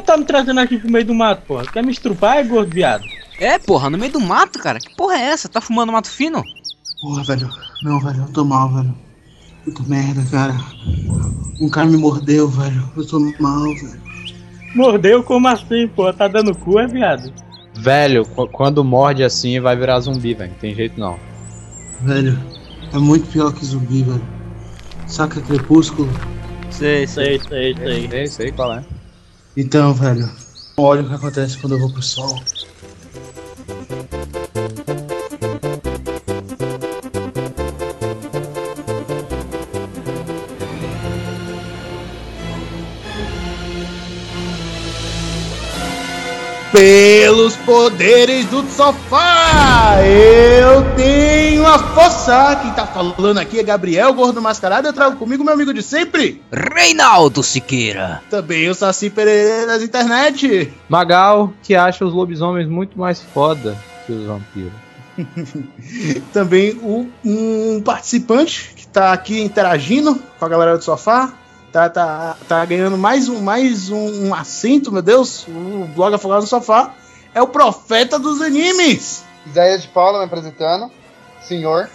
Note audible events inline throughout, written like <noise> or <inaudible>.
que tá me trazendo aqui pro meio do mato, porra? Quer me estrupar, é gordo viado? É, porra, no meio do mato, cara. Que porra é essa? Tá fumando mato fino? Porra, velho. Não, velho, eu tô mal, velho. Puta merda, cara. Um cara me mordeu, velho. Eu tô mal, velho. Mordeu como assim, porra? Tá dando cu, é viado? Velho, qu- quando morde assim vai virar zumbi, velho. Não tem jeito não. Velho, é muito pior que zumbi, velho. Saca crepúsculo? Sei, sei. Sei, sei, sei. Sei, sei qual é. Então, velho, olha o que acontece quando eu vou pro sol. Pelos poderes do sofá, eu tenho a força. Quem tá falando aqui é Gabriel Gordo Mascarado. Eu trago comigo meu amigo de sempre. Reinaldo Siqueira. Também o Saci Pereira das internet. Magal, que acha os lobisomens muito mais foda que os vampiros. <laughs> Também o, um participante que tá aqui interagindo com a galera do sofá. Tá, tá, tá ganhando mais um, mais um, um assento, meu Deus. O blog Afogado no Sofá. É o profeta dos animes. Isaías de Paula me apresentando. Senhor.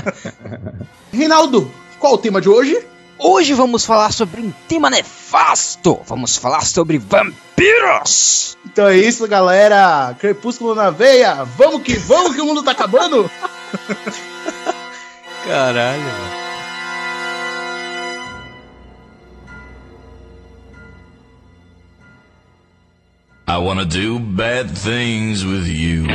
<laughs> Reinaldo, qual o tema de hoje? Hoje vamos falar sobre um tema nefasto. Vamos falar sobre vampiros. Então é isso, galera. Crepúsculo na veia. Vamos que vamos que o mundo tá acabando. <laughs> Caralho. I wanna do bad things with you.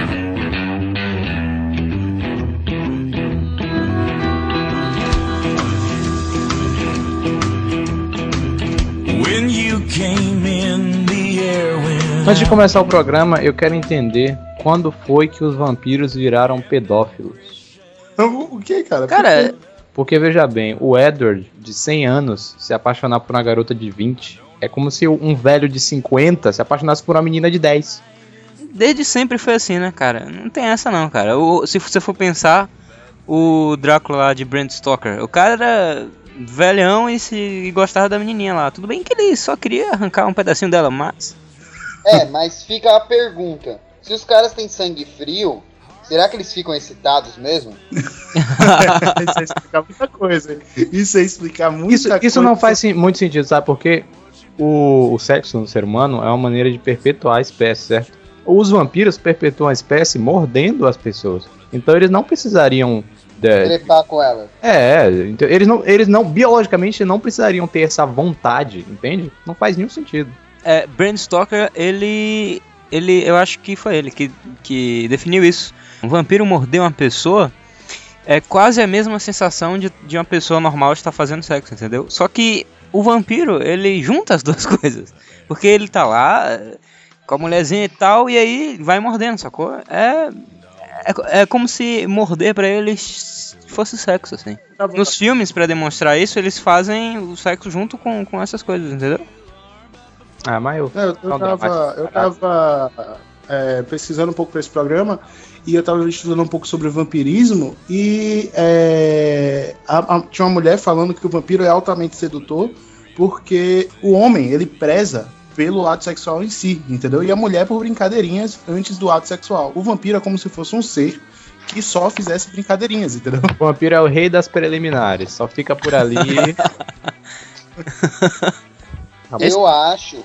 When you came in the air when Antes de começar o programa, eu quero entender quando foi que os vampiros viraram pedófilos. o que, cara? Cara, Porque veja bem, o Edward, de 100 anos, se apaixonar por uma garota de 20, é como se um velho de 50 se apaixonasse por uma menina de 10. desde sempre foi assim, né, cara? Não tem essa não, cara. O- se você for pensar, o Drácula lá de Brent Stoker, o cara era velhão e, se, e gostava da menininha lá. Tudo bem que ele só queria arrancar um pedacinho dela, mas... É, mas fica a pergunta. Se os caras têm sangue frio, será que eles ficam excitados mesmo? <laughs> Isso aí explicar muita coisa. Isso aí explicar muita Isso, coisa. isso não faz muito sentido, sabe? Porque o, o sexo no ser humano é uma maneira de perpetuar a espécie, certo? Os vampiros perpetuam a espécie mordendo as pessoas. Então eles não precisariam. de- com elas. é, então eles não, eles não, biologicamente não precisariam ter essa vontade, entende? Não faz nenhum sentido. É, Brent Stoker, ele... Ele, eu acho que foi ele que, que definiu isso. Um vampiro morder uma pessoa é quase a mesma sensação de, de uma pessoa normal estar fazendo sexo, entendeu? Só que o vampiro, ele junta as <laughs> duas coisas. Porque ele tá lá é, com a mulherzinha e tal, e aí vai mordendo, sacou? É, é, é como se morder pra eles fosse sexo, assim. Tá bom. Nos filmes, pra demonstrar isso, eles fazem o sexo junto com, com essas coisas, entendeu? Ah, mas eu. Não, eu, eu tava, eu tava é, pesquisando um pouco para esse programa e eu tava estudando um pouco sobre vampirismo e é, a- a- tinha uma mulher falando que o vampiro é altamente sedutor porque o homem ele preza pelo ato sexual em si, entendeu? E a mulher por brincadeirinhas antes do ato sexual. O vampiro é como se fosse um ser que só fizesse brincadeirinhas, entendeu? O vampiro é o rei das preliminares, só fica por ali. <laughs> Tá. Eu acho,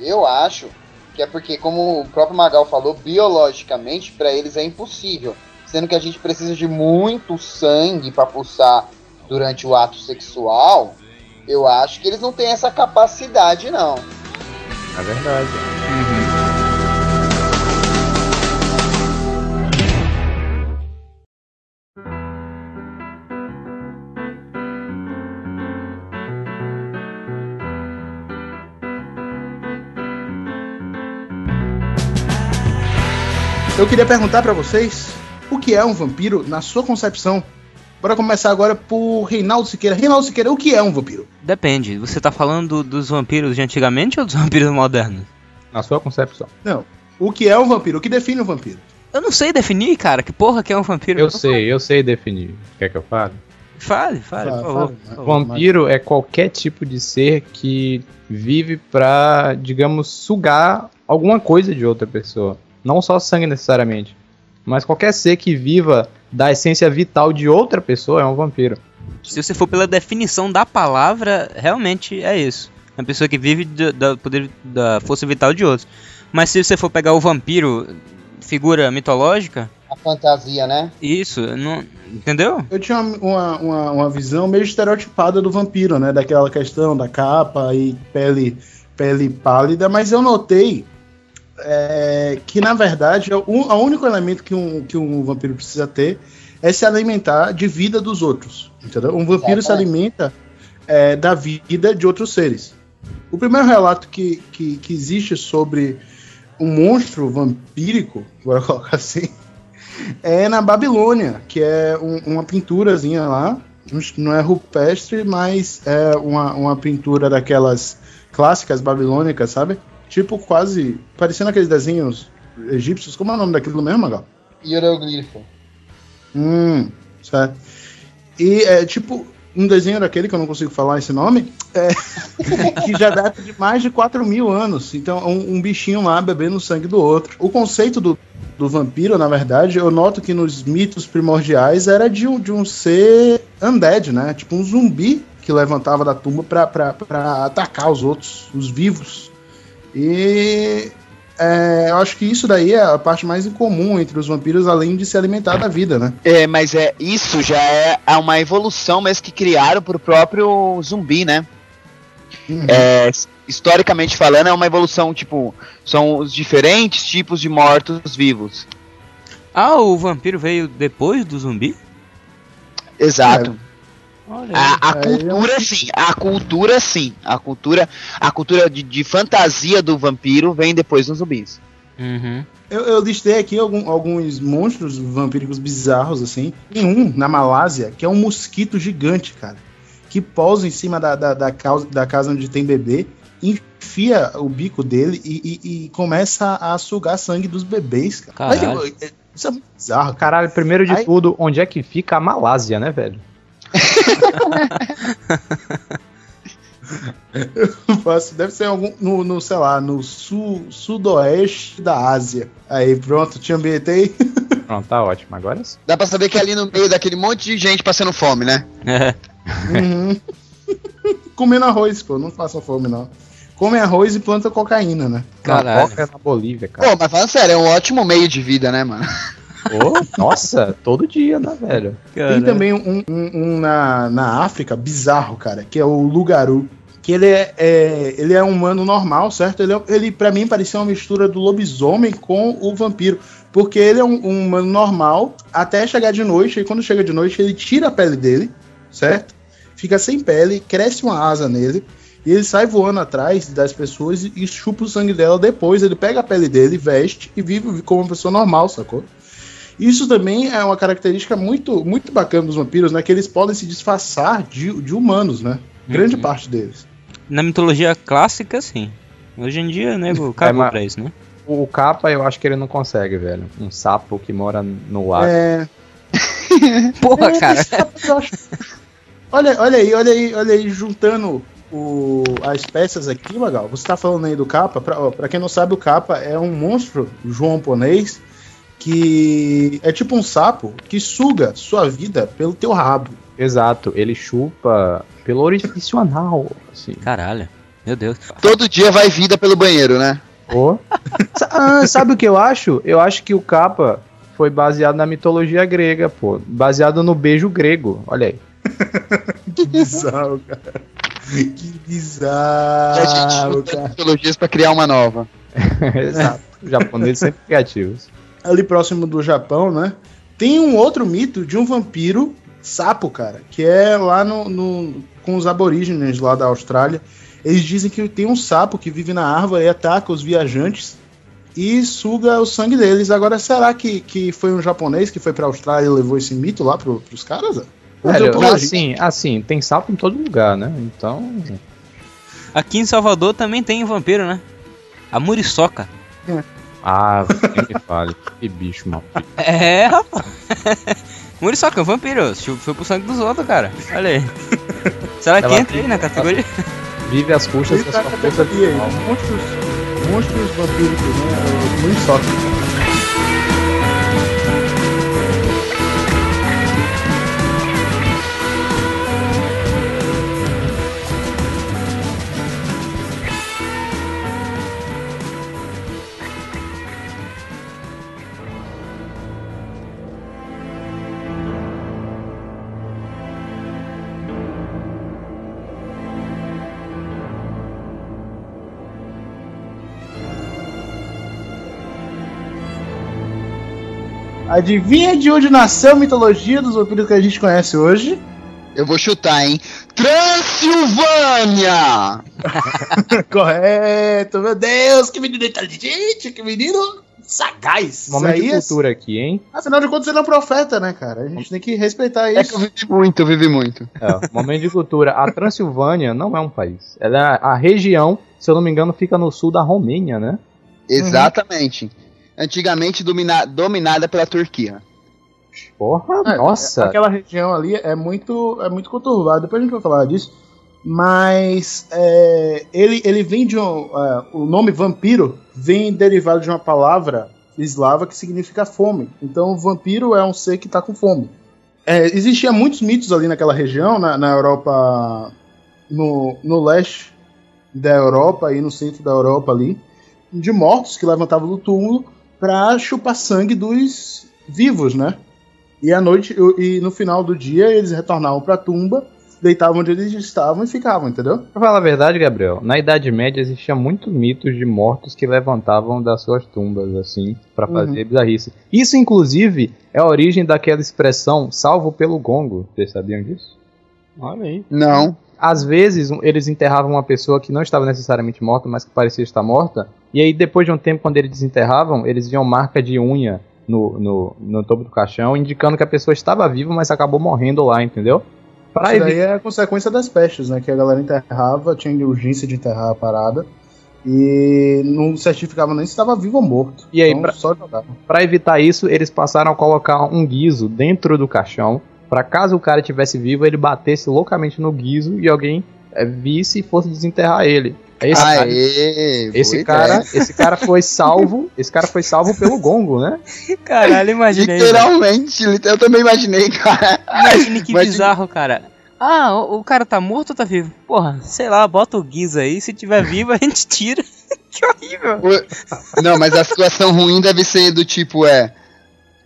eu acho que é porque, como o próprio Magal falou, biologicamente para eles é impossível. Sendo que a gente precisa de muito sangue para pulsar durante o ato sexual, eu acho que eles não têm essa capacidade, não. É verdade. Eu queria perguntar pra vocês o que é um vampiro na sua concepção. Bora começar agora por Reinaldo Siqueira. Reinaldo Siqueira, o que é um vampiro? Depende, você tá falando dos vampiros de antigamente ou dos vampiros modernos? Na sua concepção. Não. O que é um vampiro? O que define um vampiro? Eu não sei definir, cara, que porra que é um vampiro. Eu sei, eu sei definir. Quer que eu fale? Fale, fale, por favor. fala, Vampiro é qualquer tipo de ser que vive pra, digamos, sugar alguma coisa de outra pessoa. Não só sangue necessariamente. Mas qualquer ser que viva da essência vital de outra pessoa é um vampiro. Se você for pela definição da palavra, realmente é isso. É uma pessoa que vive da, poder da força vital de outros. Mas se você for pegar o vampiro, figura mitológica, A fantasia, né? isso, não, entendeu? Eu tinha uma, uma, uma- uma visão meio estereotipada do vampiro, né? Daquela questão da capa e pele, pele pálida, mas eu notei é, que, na verdade, o o único elemento que um, que um vampiro precisa ter é se alimentar de vida dos outros. Entendeu? Um vampiro se Exatamente. alimenta é, da vida de outros seres. O primeiro relato que, que, que existe sobre um monstro vampírico, bora colocar assim, é na Babilônia, que é um- uma pinturazinha lá. Não é rupestre, mas é uma, uma pintura daquelas clássicas babilônicas, sabe? Tipo, quase parecendo aqueles desenhos egípcios. Como é o nome daquilo mesmo, Magal? Hieroglifo. Hum, certo. E é tipo um desenho daquele que eu não consigo falar esse nome, é, <laughs> que já data de mais de 4 mil anos. Então, um, um bichinho lá bebendo o sangue do outro. O conceito do, do vampiro, na verdade, eu noto que nos mitos primordiais era de um, de um ser undead, né? Tipo um zumbi que levantava da tumba pra atacar os outros, os vivos. E é, eu acho que isso daí é a parte mais incomum entre os vampiros, além de se alimentar da vida, né? É, mas é isso já é é uma evolução mesmo que criaram pro próprio zumbi, né? Uhum. É, historicamente falando, é uma evolução, tipo, são os diferentes tipos de mortos-vivos. Ah, o vampiro veio depois do zumbi? Exato. Olha A, a É, cultura sim, a cultura sim. A cultura, a cultura de, de fantasia do vampiro vem depois dos zumbis. Uhum. Eu, eu listei aqui algum- alguns monstros vampíricos bizarros, assim. Tem um na Malásia que é um mosquito gigante, cara. Que pousa em cima da, da, da, causa- da casa onde tem bebê, enfia o bico dele e, e- e começa a sugar sangue dos bebês, cara. Caralho. Olha, Isso é muito bizarro, cara. Caralho, primeiro de Ai. tudo, onde é que fica a Malásia, né, velho? Nossa, Deve ser algum, no, no, sei lá, no sul, sudoeste da Ásia. Aí, pronto, te ambientei. <laughs> Pronto, tá ótimo. Agora sim. Dá pra saber que é ali no meio daquele monte de gente passando fome, né? É. Uhum. <laughs> Comendo arroz, pô, não façam fome, não. Come arroz e planta cocaína, né? Caralho. Coca na Bolívia, cara. Pô, mas falando sério, é um ótimo meio de vida, né, mano? Ô, nossa, todo dia, né, velho? Tem também um, um- um na, na África bizarro, cara, que é o Lugaru. Que ele é, é- ele é um humano normal, certo? Ele, é- ele para mim, parecia uma mistura do lobisomem com o vampiro. Porque ele é um, um humano normal até chegar de noite, e quando chega de noite, ele tira a pele dele, certo? Fica sem pele, cresce uma asa nele, e ele sai voando atrás das pessoas e, e chupa o sangue dela depois. Ele pega a pele dele, veste e vive como uma pessoa normal, sacou? Isso também é uma característica muito, muito bacana dos vampiros, né? Que eles podem se disfarçar de, de humanos, né? Grande Uhum. parte deles. Na mitologia clássica, sim. Hoje em dia, nego, cagou mas- pra isso, né? O capa eu acho que ele não consegue, velho. Um sapo que mora no ar. É, <laughs> Porra, é, cara. acho- olha, olha aí, olha aí, olha aí, juntando o- as peças aqui, Magal. Você tá falando aí do capa. Pra, ó, pra quem não sabe, o capa é um monstro joamponês que é tipo um sapo que suga sua vida pelo teu rabo. Exato, ele chupa pelo orifício anal, assim. Caralho. Meu Deus. Todo dia vai vida pelo banheiro, né? Sa- ah, sabe o que eu acho? Eu acho que o capa foi baseado na mitologia grega, pô. Baseado no beijo grego. Olha aí. <laughs> Que bizarro, cara. Que a bizarro, gente cara. mitologias pra criar uma nova. <laughs> Exato. Os japoneses sempre criativos. Ali próximo do Japão, né? Tem um outro mito de um vampiro sapo, cara, que é lá no, no- com os aborígenes lá da Austrália. Eles dizem que tem um sapo que vive na árvore e ataca os viajantes e suga o sangue deles. Agora, será que, que foi um japonês que foi pra Austrália e levou esse mito lá pro, pros caras? Velho, assim, assim, tem sapo em todo lugar, né? Então. Aqui em Salvador também tem um vampiro, né? A muriçoca. Ah, quem me fale. Que bicho mal. <laughs> É, rapaz. Muriçoca é um vampiro, foi pro sangue dos outros, cara. Olha aí. Será que entra aí na categoria? Vive às custas da sua força. Monstros, monstros vampíricos, né? Muito só. Adivinha de onde nasceu a mitologia dos vampiros que a gente conhece hoje? Eu vou chutar, hein? Transilvânia! <laughs> Correto, meu Deus, que menino inteligente, que menino sagaz. Momento de Isso aí é- cultura aqui, hein? Afinal de contas, ele é um profeta, né, cara? A gente tem que respeitar É que isso. eu vivi muito, eu vivi muito. É, momento de cultura. A Transilvânia não é um país. Ela é a região, se eu não me engano, fica no sul da Romênia, né? Exatamente. Antigamente domina- dominada pela Turquia. Porra, É, nossa. Aquela região ali é muito, é muito conturbada. Depois a gente vai falar disso. Mas é, ele, ele vem de um. é, o nome vampiro vem derivado de uma palavra eslava que significa fome. Então, o vampiro é um ser que está com fome. É, existia muitos mitos ali naquela região, na, na Europa, no, no leste da Europa e no centro da Europa ali, de mortos que levantavam do túmulo para chupar sangue dos vivos, né? E à noite, e no final do dia, eles retornavam pra tumba, deitavam onde eles estavam e ficavam, entendeu? Pra falar a verdade, Gabriel, na Idade Média existia muitos mitos de mortos que levantavam das suas tumbas, assim, pra Uhum. fazer bizarrice. Isso, inclusive, é a origem daquela expressão salvo pelo gongo. Vocês sabiam disso? Olha aí. Não. Às vezes, eles enterravam uma pessoa que não estava necessariamente morta, mas que parecia estar morta, e aí, depois de um tempo, quando eles desenterravam, eles viam marca de unha no, no, no topo do caixão, indicando que a pessoa estava viva, mas acabou morrendo lá, entendeu? Pra Isso daí evitar é a consequência das pestes, né? Que a galera enterrava, tinha urgência de enterrar a parada. E não certificava nem se estava vivo ou morto. E aí, então, pra- evitar isso, eles passaram a colocar um guiso dentro do caixão, Pra caso o cara estivesse vivo, ele batesse loucamente no guiso e alguém visse e fosse desenterrar ele. Esse, cara, Aê, esse boa cara, ideia. <laughs> esse cara foi salvo, esse cara foi salvo pelo gongo, né? Caralho, imaginei. Literalmente, liter- eu também imaginei, cara. Imagine que Imagine- bizarro, cara. Ah, o, o cara tá morto ou tá vivo? Porra, sei lá, bota o Giz aí, se tiver vivo a gente tira. <laughs> que horrível. O- Não, mas a situação ruim deve ser do tipo, é.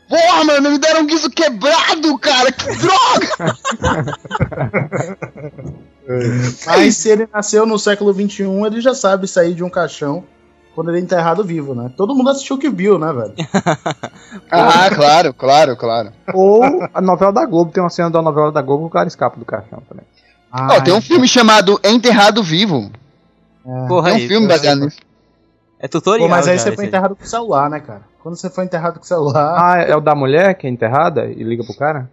Porra, mano, me deram um guiso quebrado, cara, que droga! <laughs> Mas se ele nasceu no século XXI, ele já sabe sair de um caixão quando ele é enterrado vivo, né? Todo mundo assistiu que Bill, né, velho? <laughs> Ah, claro, claro, claro. Ou a novela da Globo, tem uma cena da novela da Globo que o cara escapa do caixão também. Ó, tem um filme chamado Enterrado Vivo. Porra, Tem um aí, filme baseado nisso. É tutorial. Pô, mas aí já, você foi enterrado com o celular, né, cara? Quando você foi enterrado com o celular. Ah, é o da mulher que é enterrada e liga pro cara?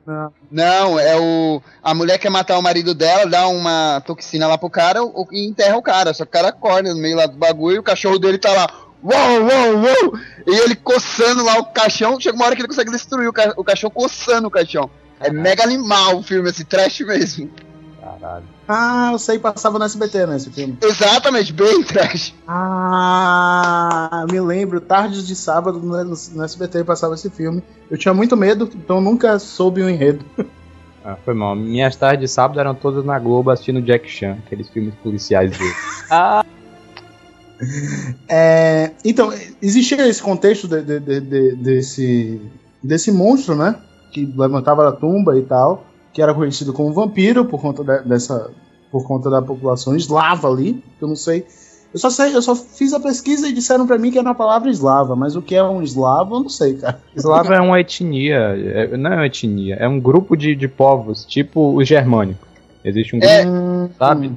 Não, é o. A mulher quer matar o marido dela, dá uma toxina lá pro cara o- e enterra o cara. Só que o cara acorda no meio lá do bagulho e o cachorro dele tá lá. Uou, uou, uou! E ele coçando lá o caixão. Chega uma hora que ele consegue destruir o, ca o cachorro coçando o caixão. É mega animal o filme, assim, trash mesmo. Caralho. Ah, eu sei, passava no SBT, né, esse filme. Exatamente, bem trash. Ah, me lembro, tardes de sábado no, no SBT passava esse filme. Eu tinha muito medo, então nunca soube o enredo. <laughs> Ah, foi mal. Minhas tardes de sábado eram todas na Globo assistindo Jack Chan, aqueles filmes policiais dele. Ah, <laughs> É, então, existia esse contexto de- de- de- desse, desse monstro, né? Que levantava da tumba e tal, que era conhecido como vampiro por conta de- dessa. por conta da população eslava ali, que eu não sei. Eu só sei, eu só fiz a pesquisa e disseram pra mim que era uma palavra eslava, mas o que é um eslavo, eu não sei, cara. Eslava é uma etnia, é- não é uma etnia, é um grupo de, de povos, tipo os germânicos. Existe um grupo, É, sabe?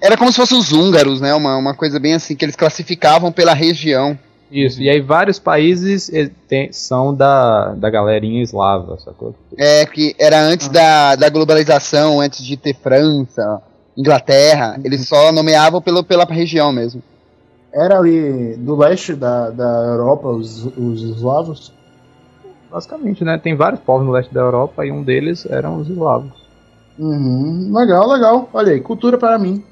Era como se fossem os húngaros, né? Uma, uma coisa bem assim, que eles classificavam pela região. Isso, e aí vários países eh, tem- são da, da galerinha eslava, sacou? É, que era antes da, da globalização, antes de ter França, Inglaterra, eles só nomeavam pelo, pela região mesmo. Era ali do leste da, da Europa, os, os eslavos. Basicamente, né? Tem vários povos no leste da Europa e um deles eram os eslavos. Uhum, legal, legal. Olha aí, cultura para mim.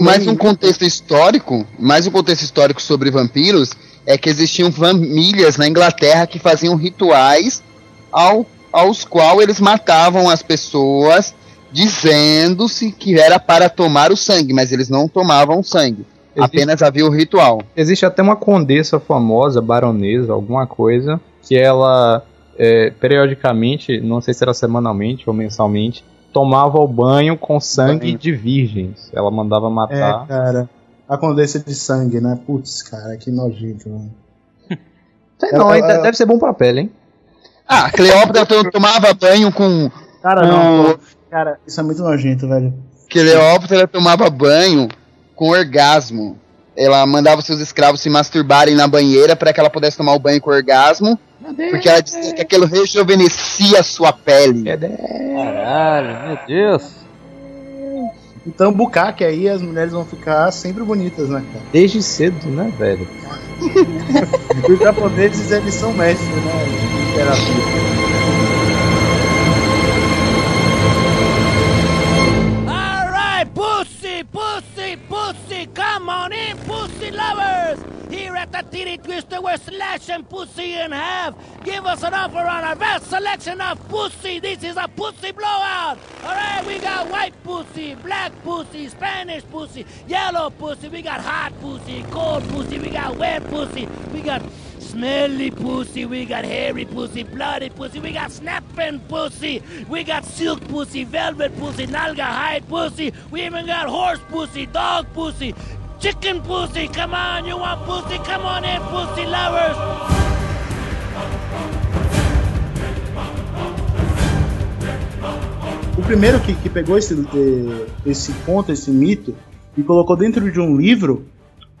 Mais um contexto histórico, mais um contexto histórico sobre vampiros é que existiam famílias na Inglaterra que faziam rituais ao, aos qual eles matavam as pessoas dizendo-se que era para tomar o sangue, mas eles não tomavam sangue. Existe- Apenas havia o ritual. Existe até uma condessa famosa, baronesa, alguma coisa, que ela é, periodicamente, não sei se era semanalmente ou mensalmente, tomava o banho com sangue Banho. de virgens. Ela mandava É, matar. cara. A condessa de sangue, né? Putz, cara, que nojento, mano. <laughs> Sei não, ela- hein? ela- deve ser bom pra pele, hein? Ah, Cleópatra <laughs> to- tomava banho com. Cara, não. pô. Cara, isso é muito nojento, velho. Cleópatra tomava banho com orgasmo. Ela mandava seus escravos se masturbarem na banheira para que ela pudesse tomar o banho com orgasmo. Porque ela dizia que aquilo rejuvenescia a sua pele. É de- Caralho, meu Deus. Então, bucaque aí, as mulheres vão ficar sempre bonitas, né, cara? Desde cedo, né, velho? Os japoneses, eles são mestres, né? De terapia. Here at the Titty Twister, we're slashing pussy in half. Give us an offer on our vast selection of pussy. This is a pussy blowout. All right, we got white pussy, black pussy, Spanish pussy, yellow pussy. We got hot pussy, cold pussy. We got wet pussy. We got smelly pussy, we got hairy pussy, bloody pussy, we got snapping pussy, we got silk pussy, velvet pussy, nalga hide pussy, we even got horse pussy, dog pussy, chicken pussy. Come on, you want pussy? Come on in, pussy lovers. O primeiro que, que pegou esse, eh, esse conto, esse mito, e colocou dentro de um livro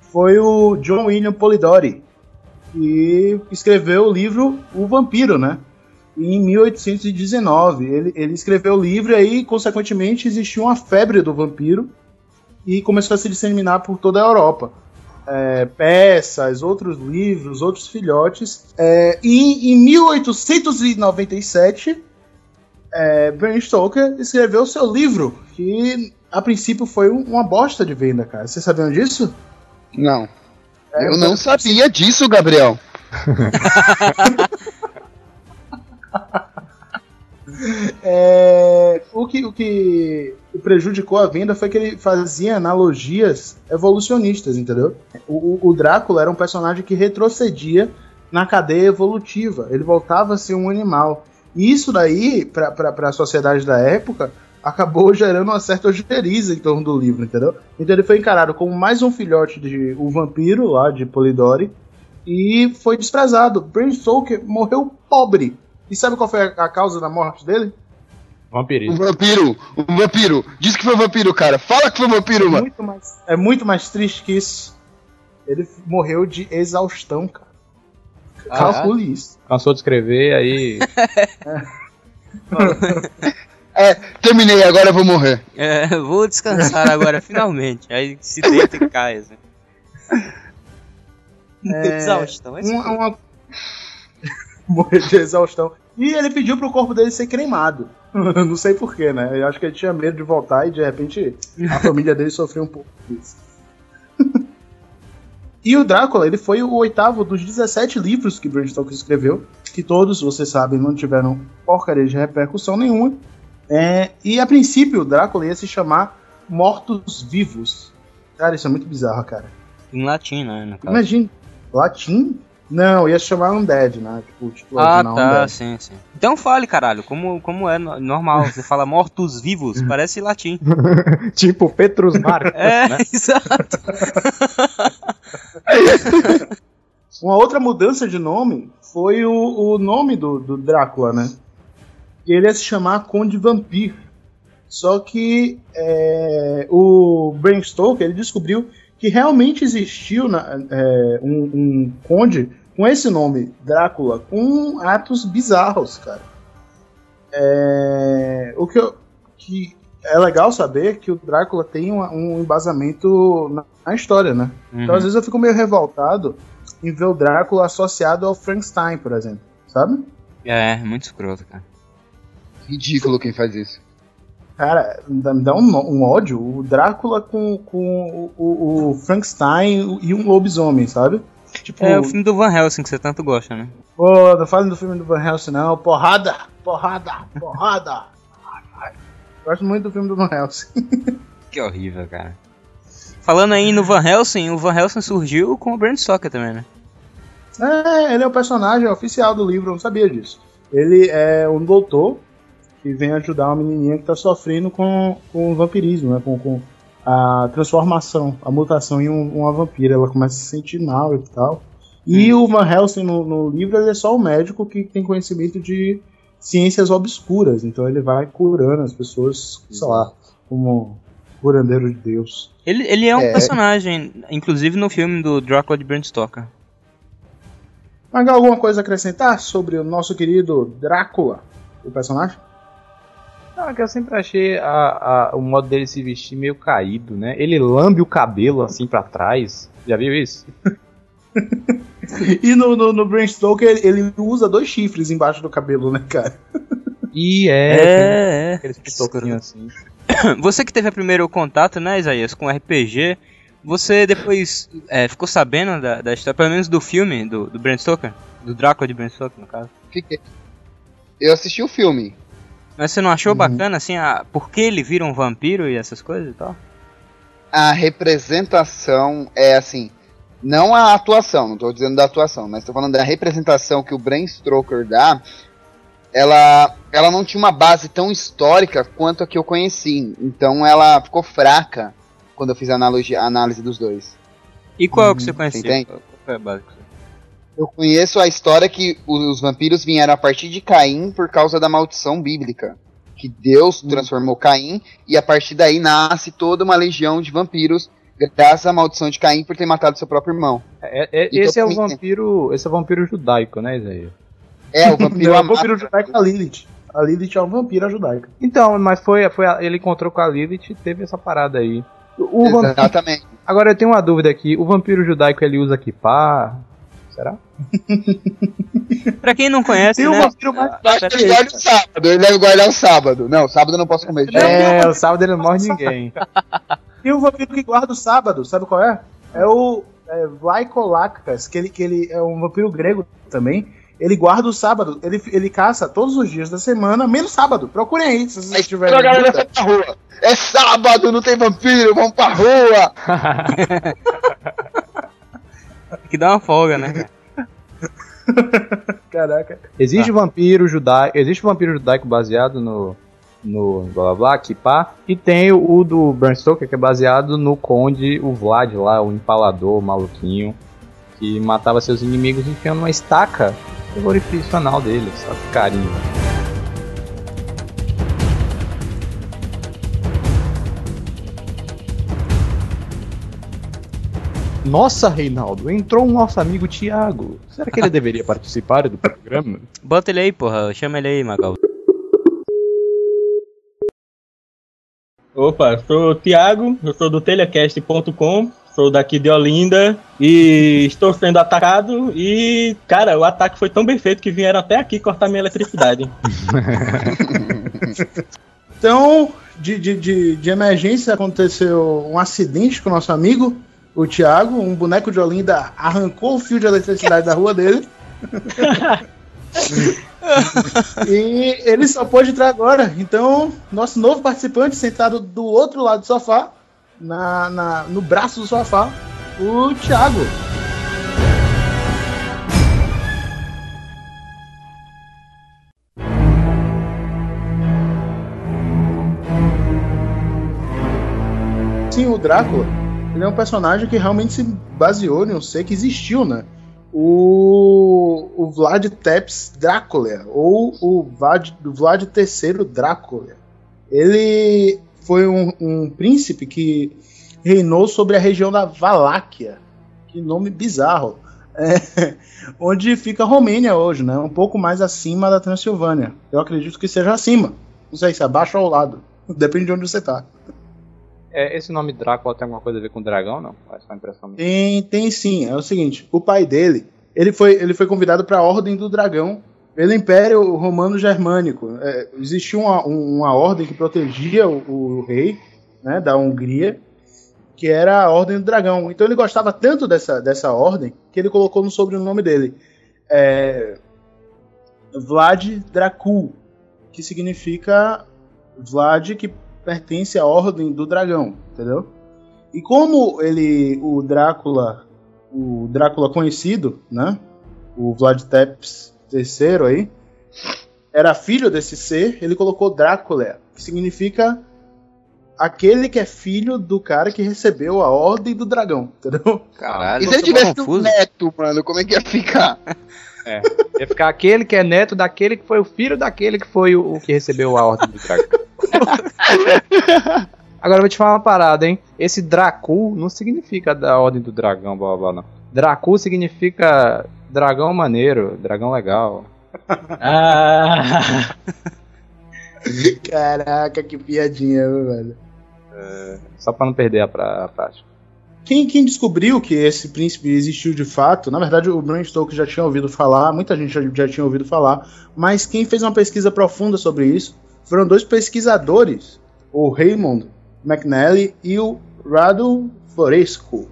foi o John William Polidori, que escreveu o livro O Vampiro, né? Em 1819. Ele, ele escreveu o livro e aí, consequentemente, existiu uma febre do vampiro e começou a se disseminar por toda a Europa. É, peças, outros livros, outros filhotes. É, e em 1897 é, Bram Stoker escreveu seu livro, que a princípio foi um- uma bosta de venda, cara. Vocês sabiam disso? Não. É, Eu não sabia disso, Gabriel. <laughs> É, o, que, o que o prejudicou a venda foi que ele fazia analogias evolucionistas, entendeu? O, o- Drácula era um personagem que retrocedia na cadeia evolutiva. Ele voltava a ser um animal. E isso daí, para a sociedade da época, acabou <laughs> gerando uma certa ojeriza em torno do livro, entendeu? Então ele foi encarado como mais um filhote de O Vampiro, lá de Polidori, e foi desprezado. Bram Stoker morreu pobre. E sabe qual foi a causa da morte dele? O Vampirismo. vampiro, o vampiro. Diz que foi vampiro, cara. Fala que foi vampiro, mano. Muito mais, é muito mais triste que isso. Ele morreu de exaustão, cara. Calcule isso. Cansou de escrever, aí. <laughs> É, terminei, agora eu vou morrer. É, vou descansar agora, <laughs> finalmente. Aí se deita e cai, assim. Exaustão, é. Uma, uma... <laughs> Morreu de exaustão. E ele pediu pro corpo dele ser cremado. <laughs> Não sei porquê, né? Eu acho que ele tinha medo de voltar e de repente a família dele sofreu um pouco disso. <laughs> E o Drácula, ele foi o oitavo dos 17 livros que Bram Stoker escreveu, que todos, vocês sabem, não tiveram porcaria de repercussão nenhuma. É, e a princípio, o Drácula ia se chamar Mortos Vivos. Cara, isso é muito bizarro, cara. Em latim, né? Imagina, latim? Não, ia se chamar Undead, né? Tipo, o título Ah, tá, Undead. sim, sim. Então fale, caralho, como, como é no- normal. Você fala mortos-vivos, <laughs> parece latim. <laughs> tipo Petrus Marcos. É, né? <laughs> exato. Uma outra mudança de nome foi o, o nome do, do Drácula, né? Ele ia se chamar Conde Vampir. Só que é, o Bram Stoker ele descobriu que realmente existiu na- é, um, um conde com esse nome, Drácula, com atos bizarros, cara. É, o que, eu- que é legal saber que o Drácula tem uma- um embasamento na, na história, né? Então, às vezes, eu fico meio revoltado em ver o Drácula associado ao Frankenstein, por exemplo. sabe? É, muito escroto, cara. Ridículo quem faz isso. Cara, me dá um, um ódio. O Drácula com, com o, o- o Frankenstein e um lobisomem, sabe? Tipo, É o filme do Van Helsing que você tanto gosta, né? pô, não falem do filme do Van Helsing, não. Porrada, porrada, porrada. Gosto muito do filme do Van Helsing. <laughs> Que horrível, cara. Falando aí no Van Helsing, o Van Helsing surgiu com o Brand Stoker também, né? É, ele é o personagem oficial do livro, eu não sabia disso. Ele é um doutor que vem ajudar uma menininha que tá sofrendo com, com o vampirismo, né? Com, com a transformação, a mutação em um- uma vampira. Ela começa a se sentir mal e tal. E o Van Helsing no, no livro ele é só um médico que tem conhecimento de ciências obscuras. Então ele vai curando as pessoas, sei lá, como curandeiro de Deus. Ele, ele é um É. personagem, inclusive no filme do Drácula de Bram Stoker. Mas alguma coisa a acrescentar sobre o nosso querido Drácula, o personagem? Não, é que eu sempre achei a- a- o modo dele se vestir meio caído, né? Ele lambe o cabelo assim pra trás. Já viu isso? <laughs> E no, no, no Bram Stoker ele, usa dois chifres embaixo do cabelo, né, cara? <laughs> E é, É, é. aqueles pitoquinhos assim. <coughs> Você que teve o primeiro contato, né, Isaías, com RPG, você depois é, ficou sabendo da, da história, pelo menos do filme do, do Bram Stoker? Do Drácula de Bram Stoker, no caso. Fiquei. Eu assisti o filme. Mas você não achou bacana, assim, a, por que ele vira um vampiro e essas coisas e tal? A representação é assim. Não a atuação, não tô dizendo da atuação, mas tô falando da representação que o Bram Stoker dá. Ela, ela não tinha uma base tão histórica quanto a que eu conheci. Então ela ficou fraca quando eu fiz a, analogia, a análise dos dois. E qual é o que você conhecia? Qual foi a base que você- Eu conheço a história que os vampiros vieram a partir de Caim por causa da maldição bíblica. Que Deus transformou Caim e a partir daí nasce toda uma legião de vampiros graças à maldição de Caim por ter matado seu próprio irmão. É- é- Então, esse é o vampiro. Esse é o vampiro judaico, né, Isaías? É, o vampiro Não, o amado. vampiro judaico é a Lilith. A Lilith é uma vampira judaica. Então, mas foi, foi a- ele encontrou com a Lilith e teve essa parada aí. O vampiro, Exatamente. agora eu tenho uma dúvida aqui. O vampiro judaico ele usa kippah? Será? <laughs> Pra quem não conhece, Tem um né? vampiro mais Eu acho que ele guarda o sábado, ele deve guardar o sábado. Não, sábado eu não posso comer. É, o sábado ele não morre ninguém. Tem um vampiro que guarda o sábado, sabe qual é? É o é, que ele, que ele é um vampiro grego também. Ele guarda o sábado, ele, ele caça todos os dias da semana, menos sábado. Procurem aí, se vocês tiverem. a galera pra rua. É sábado, não tem vampiro, vamos pra rua. <laughs> Que dá uma folga, né? cara? <laughs> Caraca. Existe vampiro judaico, existe vampiro judaico baseado no no blá blá blá, Kippah, e tem o, o do Bram Stoker que é baseado no conde, o Vlad lá, o empalador maluquinho, que matava seus inimigos enfiando uma estaca no orifício anal dele, só que carinho. Nossa, Reinaldo, entrou um nosso amigo Thiago. Será que ele <laughs> deveria participar do programa? Bota ele aí, porra. Chama ele aí, Magal. Opa, sou o Thiago, eu sou do telecast.com, sou daqui de Olinda e estou sendo atacado e, cara, o ataque foi tão bem feito que vieram até aqui cortar minha eletricidade. <laughs> Então, de, de, de, de emergência, aconteceu um acidente com o nosso amigo, o Thiago. Um boneco de Olinda arrancou o fio de eletricidade da rua dele. <laughs> e ele só pôde entrar agora. Então, nosso novo participante, sentado do outro lado do sofá, na, na- no braço do sofá, o Thiago. Sim, o Drácula, ele é um personagem que realmente se baseou em um ser que existiu, né? O, o Vlad Tepes Drácula, ou o Vlad, o Vlad III Drácula. Ele foi um, um príncipe que reinou sobre a região da Valáquia. Que nome bizarro. É, <laughs> onde fica a Romênia hoje, né? Um pouco mais acima da Transilvânia. Eu acredito que seja acima. Não sei se é abaixo ou ao lado. Depende de onde você tá. É, esse nome Drácula tem alguma coisa a ver com dragão, não? Faz uma impressão minha. Tem, tem sim. É o seguinte: o pai dele, ele foi, ele foi convidado para a Ordem do Dragão pelo Império Romano Germânico. É, existia uma, um- uma ordem que protegia o, o rei né, da Hungria, que era a Ordem do Dragão. Então ele gostava tanto dessa, dessa ordem que ele colocou no sobrenome dele é, Vlad Dracul, que significa Vlad que pertence à Ordem do Dragão, entendeu? E como ele, o Drácula, o Drácula conhecido, né? O Vlad Tepes III aí, era filho desse ser, ele colocou Drácula, que significa aquele que é filho do cara que recebeu a Ordem do Dragão, entendeu? Caralho, E se ele tivesse um confuso. neto, mano, como é que ia ficar? <laughs> Ia ficar aquele que é neto daquele que foi o filho daquele que foi o, o que recebeu a ordem do dragão. <laughs> Agora eu vou te falar uma parada, hein? Esse Dracul não significa da ordem do dragão, blá blá blá, não. Dracul significa dragão maneiro, dragão legal. Ah, <laughs> Caraca, que piadinha, viu, velho. Só pra não perder a, pra- a prática. Quem, quem descobriu que esse príncipe existiu de fato, na verdade o Bram Stoker já tinha ouvido falar, muita gente já, já tinha ouvido falar, mas quem fez uma pesquisa profunda sobre isso foram dois pesquisadores, o Raymond McNally e o Rado Floresco.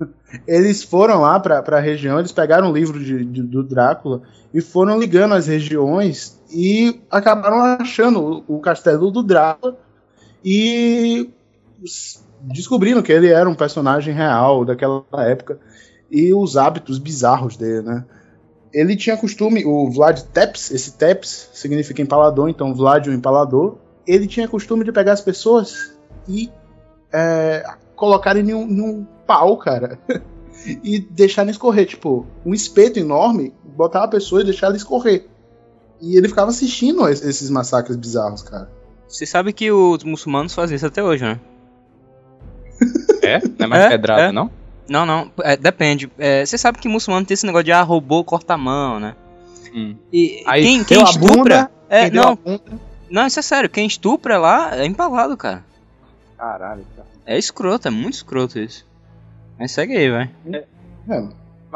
<laughs> Eles foram lá para a região, eles pegaram o livro de, de- do Drácula e foram ligando as regiões e acabaram achando o, o castelo do Drácula e descobriram que ele era um personagem real daquela época e os hábitos bizarros dele, né? Ele tinha costume, o Vlad Tepes, esse Tepes significa empalador, então Vlad o empalador, ele tinha costume de pegar as pessoas e é, colocar em um, em um pau, cara, <laughs> e deixar escorrer, tipo, um espeto enorme, botar a pessoa e deixar ela escorrer. E ele ficava assistindo es- esses massacres bizarros, cara. Você sabe que os muçulmanos fazem isso até hoje, né? É? Não é mais É, pedrada, é. não? Não, não, é, depende. É, você sabe que muçulmano tem esse negócio de ah, roubou, corta a mão, né? Hum. E Aí quem, quem estupra. bunda, é, não, não, isso é sério. Quem estupra lá é empalado, cara. Caralho, cara. É escroto, é muito escroto isso. Mas segue aí, vai. É, Mas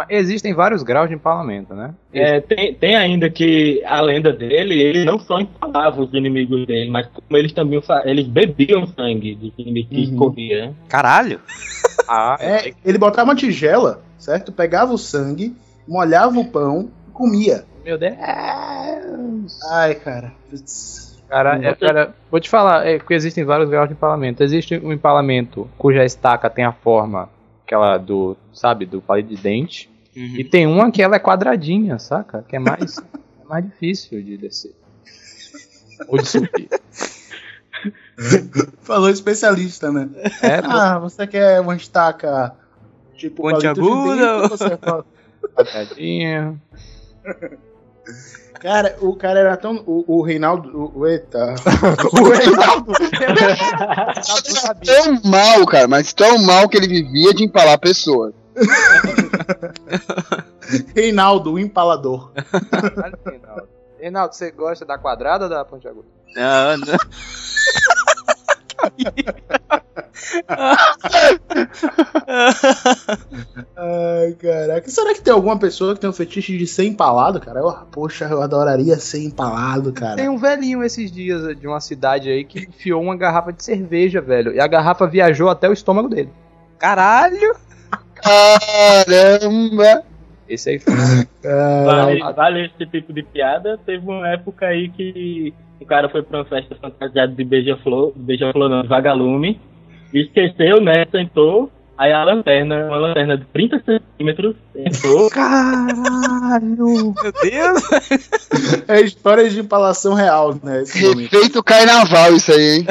existem vários graus de empalamento, né? é, tem, tem ainda que a lenda dele, ele não só empalava os inimigos dele, mas como eles também eles bebiam sangue dos inimigos que Uhum. né? Caralho! <laughs> Ah, É, ele botava uma tigela, certo? Pegava o sangue, molhava o pão e comia. Meu Deus. Ai, cara. Cara, é, cara, vou te falar, é porque existem vários graus de empalamento. Existe um empalamento cuja estaca tem a forma aquela do, sabe, do palito de dente. Uhum. E tem uma que ela é quadradinha, saca? Que é mais, é mais difícil de descer. Ou de subir. <laughs> Falou especialista, né? É, Ah, você quer uma estaca tipo dente, você fala- quadradinha. Cara, o cara era tão. O, o Reinaldo. O, o- eita. <laughs> o Reinaldo. <laughs> Tão mal, cara, mas tão mal que ele vivia de empalar pessoas. <laughs> Reinaldo, o empalador. Reinaldo. Reinaldo, você gosta da quadrada ou da pontiaguda? Ah, não. Ai, caraca. Será que tem alguma pessoa que tem um fetiche de ser empalado, cara? Eu, poxa, eu adoraria ser empalado, cara. Tem um velhinho esses dias de uma cidade aí que enfiou uma garrafa de cerveja, velho. E a garrafa viajou até o estômago dele. Caralho! Caramba! Esse aí foi. Vale, vale esse tipo de piada. Teve uma época aí que o cara foi pra uma festa fantasiada de beija-flor, beija-flor não, de vagalume, e esqueceu, né? Sentou, aí a lanterna, uma lanterna de 30 centímetros, entrou. Caralho! Meu Deus! É história de empalação real, né? Esse nome. Respeito o carnaval isso aí, hein?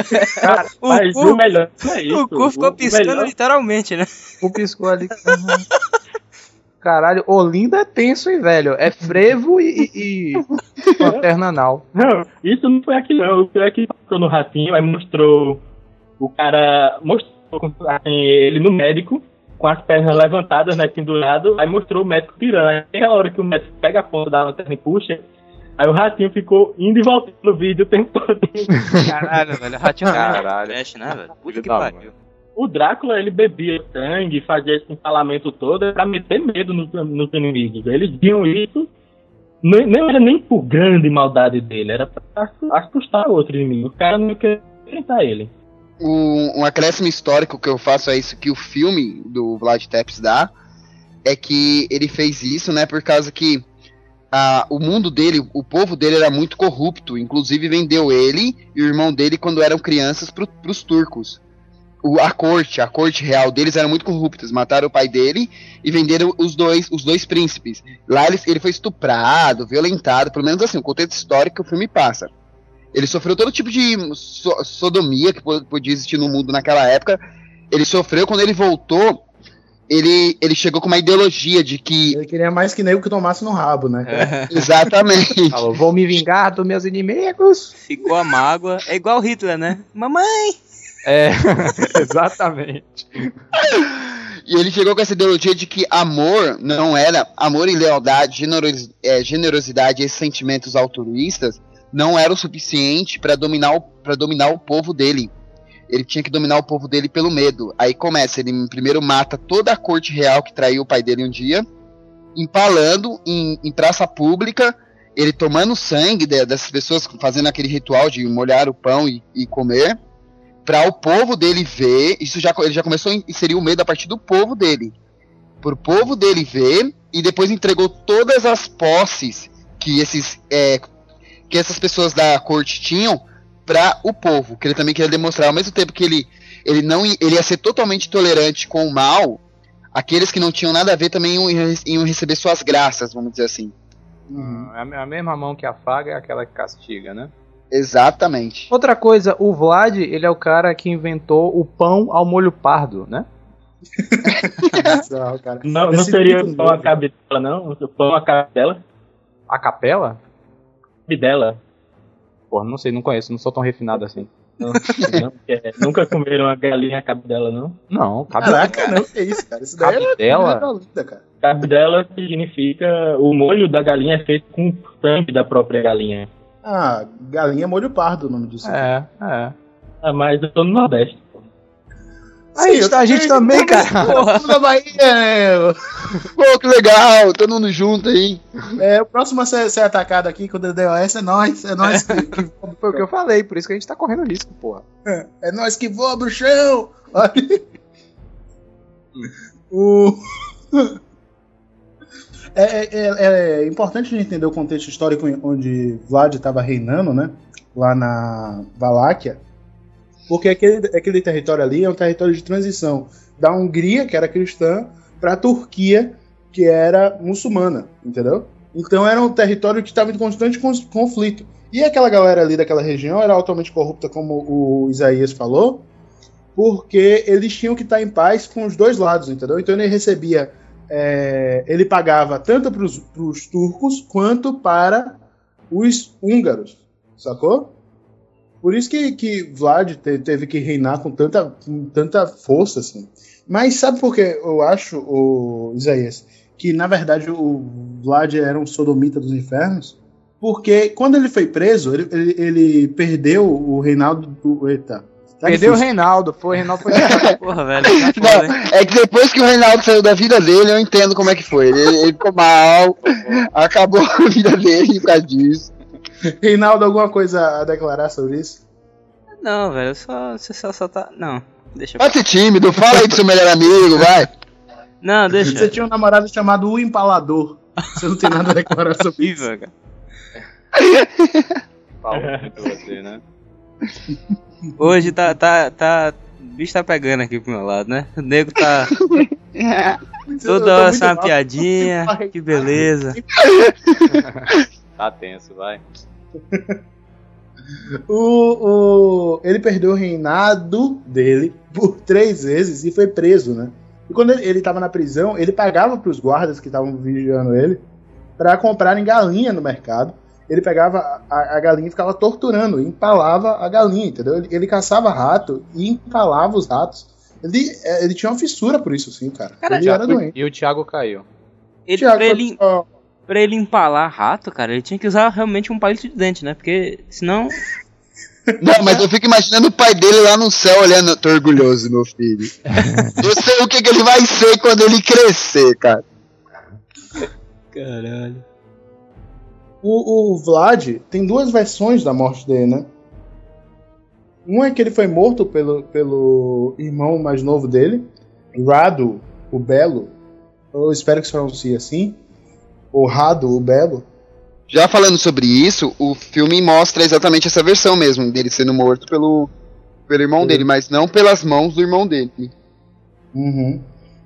O Mas cu, o melhor não é isso. o cu ficou o piscando melhor- literalmente, né? O piscou ali. Caralho, Olinda é tenso, hein, velho? É frevo e, e, e lanterna anal. Não, isso não foi aqui não. O pior é que passou no ratinho, aí mostrou o cara. Mostrou assim, ele no médico, com as pernas levantadas, né, pendurado, aí mostrou o médico tirando. Aí tem a hora que o médico pega a ponta da lanterna e puxa. Aí o ratinho ficou indo e voltando no vídeo o tempo todo. Caralho, velho. O ratinho Caralho. Mexe, né, velho? Puta que pariu. O Drácula, ele bebia sangue, fazia esse empalamento todo pra meter medo nos, nos inimigos. Eles viam isso não, não era nem por grande maldade dele, era pra assu- assustar outro inimigo. O cara não queria enfrentar ele. Um, um acréscimo histórico que eu faço é isso que o filme do Vlad Tepes dá, é que ele fez isso, né, por causa que ah, o mundo dele, o povo dele era muito corrupto, inclusive vendeu ele e o irmão dele quando eram crianças pro, pros turcos. O, a corte, a corte real deles era muito corruptas, mataram o pai dele e venderam os dois, os dois príncipes. Lá ele, ele foi estuprado, violentado, pelo menos assim, o contexto histórico que o filme passa. Ele sofreu todo tipo de so- sodomia que po- podia existir no mundo naquela época. Ele sofreu quando ele voltou. Ele, ele chegou com uma ideologia de que. Ele queria mais que nego que tomasse no rabo, né? cara? <laughs> Exatamente. <laughs> Falou, vou me vingar dos meus inimigos. Ficou a mágoa. É igual Hitler, né? Mamãe! É, <laughs> exatamente. E ele chegou com essa ideologia de que amor não era. Amor e lealdade, generos- é, generosidade e esses sentimentos altruístas não era o suficiente para dominar, pra dominar o povo dele. Ele tinha que dominar o povo dele pelo medo. Aí começa, ele primeiro mata toda a corte real que traiu o pai dele um dia, empalando em, em praça pública, ele tomando sangue de- dessas pessoas, fazendo aquele ritual de molhar o pão e, e comer, para o povo dele ver. Isso já ele já começou a inserir o medo a partir do povo dele, para o povo dele ver e depois entregou todas as posses que esses é, que essas pessoas da corte tinham para o povo, que ele também queria demonstrar ao mesmo tempo que ele ele não ele ia ser totalmente tolerante com o mal, aqueles que não tinham nada a ver também iam, iam receber suas graças, vamos dizer assim. É a- a mesma mão que afaga é aquela que castiga, né? Exatamente. Outra coisa, o Vlad, ele é o cara que inventou o pão ao molho pardo, né? Não, não seria mito pão a novo. cabidela, não? O Pão a cabidela? A capela? Cabidela. Porra, não sei, não conheço, não sou tão refinado assim. Não, não, é- nunca comeram uma galinha a cabidela, não? Não, cabela. Caraca, não, que isso, cara. Isso daí Cabidela? é linda, cara. Cabidela significa o molho da galinha é feito com sangue da própria galinha. Ah, galinha molho pardo o nome disso. É, é. Ah, mas eu tô no Nordeste. A gente, a gente também, cara. Porra. da Bahia, é, Pô, que legal, todo mundo junto aí. é, o próximo a ser, ser atacado aqui com o DDoS é nós. É nós que, que <laughs> Foi o que eu falei, por isso que a gente tá correndo risco, porra. É nós que voa, bruxão! O... <laughs> é, é- é- é importante a gente entender o contexto histórico onde Vlad estava reinando, né? Lá na Valáquia. Porque aquele, aquele território ali é um território de transição da Hungria, que era cristã, para a Turquia, que era muçulmana, entendeu? Então era um território que estava em constante cons- conflito. E aquela galera ali daquela região era altamente corrupta, como o Isaías falou, porque eles tinham que estar em paz com os dois lados, entendeu? Então ele recebia, é, ele pagava tanto para os turcos quanto para os húngaros, sacou? Por isso que, que Vlad te- teve que reinar com tanta, com tanta força, assim. Mas sabe por que eu acho, o Isaías, que na verdade o Vlad era um sodomita dos infernos? Porque quando ele foi preso, ele, ele, ele perdeu o reinado do. Eita. Tá Perdeu o difícil. Reinaldo, foi o Reinaldo foi. <laughs> Porra, velho. tá foda? Não, é que depois que o Reinaldo saiu da vida dele, eu entendo como é que foi. Ele, ele ficou mal, acabou <laughs> a vida dele por causa disso. <laughs> Reinaldo, alguma coisa a declarar sobre isso? Não, velho, só, você só, só tá. Não, deixa. Pode ser tímido, fala aí pro seu melhor amigo, vai. Não, <laughs> deixa. Você tinha um namorado chamado O Empalador. Você não tem nada a declarar <laughs> sobre isso. Cara. Falou muito você, né? Hoje tá, tá, tá. O bicho tá pegando aqui pro meu lado, né? O nego tá. Eu Toda hora essa uma piadinha. Que beleza. Tá tenso, vai. <laughs> O, o- ele perdeu o reinado dele por três vezes e foi preso, né? E quando ele, ele tava na prisão, ele pagava pros guardas que estavam vigiando ele para comprarem galinha no mercado. Ele pegava a, a galinha e ficava torturando, empalava a galinha, entendeu? Ele, ele caçava rato e empalava os ratos. Ele, é, ele tinha uma fissura por isso, sim, cara. ele era doente. E o Thiago caiu. Ele, Tiago, pra, ele, ó, pra ele empalar rato, cara, ele tinha que usar realmente um palito de dente, né? Porque senão. Não, mas eu fico imaginando o pai dele lá no céu olhando, tô orgulhoso, meu filho. <laughs> Eu sei o que, que ele vai ser quando ele crescer, cara. Caralho. O, o Vlad tem duas versões da morte dele, né? Um é que ele foi morto pelo, pelo irmão mais novo dele, Rado, o Belo. Eu espero que se pronuncie assim. O Rado, o Belo. Já falando sobre isso, o filme mostra exatamente essa versão mesmo, dele sendo morto pelo, pelo irmão dele, mas não pelas mãos do irmão dele. Uhum.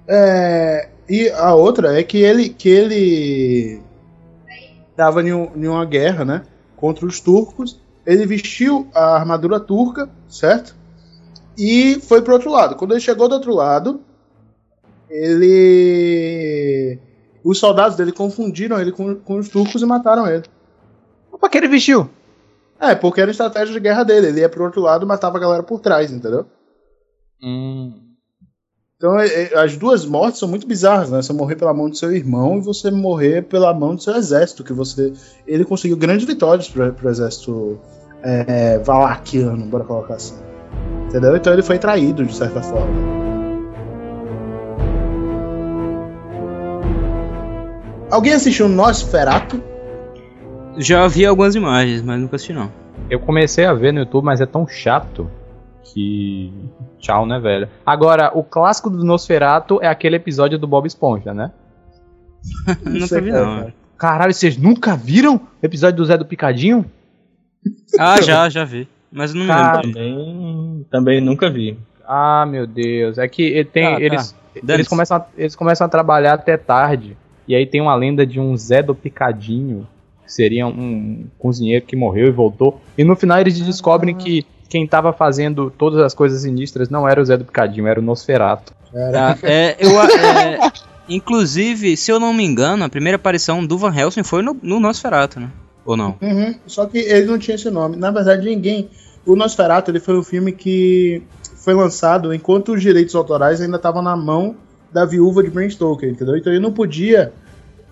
É, e a outra é que ele que ele estava em, um- em uma guerra, né, contra os turcos. Ele vestiu a armadura turca, certo? E foi pro outro lado. Quando ele chegou do outro lado, ele os soldados dele confundiram ele com, com os turcos e mataram ele. Pra que ele vestiu? É, porque era a estratégia de guerra dele. Ele ia pro outro lado e matava a galera por trás, entendeu? Então, é- é- as duas mortes são muito bizarras, né? Você morrer pela mão do seu irmão e você morrer pela mão do seu exército, que você... Ele conseguiu grandes vitórias pro, pro exército é, valaquiano, bora colocar assim. Entendeu? Então ele foi traído, de certa forma. Alguém assistiu Nosferatu? Já vi algumas imagens, mas nunca assisti não. Eu comecei a ver no YouTube, mas é tão chato que. Tchau, né, velho? Agora, o clássico do Nosferatu é aquele episódio do Bob Esponja, né? <laughs> nunca sei vi é, não. cara. Caralho, vocês nunca viram o episódio do Zé do Picadinho? Ah, já, já vi. Mas eu não Cara, lembro. Também, também nunca vi. Ah, meu Deus. É que ele tem. Tá, tá. eles, eles, começam a, eles começam a trabalhar até tarde. E aí tem uma lenda de um Zé do Picadinho, que seria um cozinheiro que morreu e voltou. E no final eles descobrem que quem tava fazendo todas as coisas sinistras não era o Zé do Picadinho, era o Nosferato. Tá, é, eu, é, inclusive, se eu não me engano, a primeira aparição do Van Helsing foi no, no Nosferatu, né? Ou não? Uhum, só que ele não tinha esse nome. Na verdade, ninguém. O Nosferatu ele foi um filme que foi lançado enquanto os direitos autorais ainda estavam na mão da viúva de Bram Stoker, entendeu? Então ele não podia.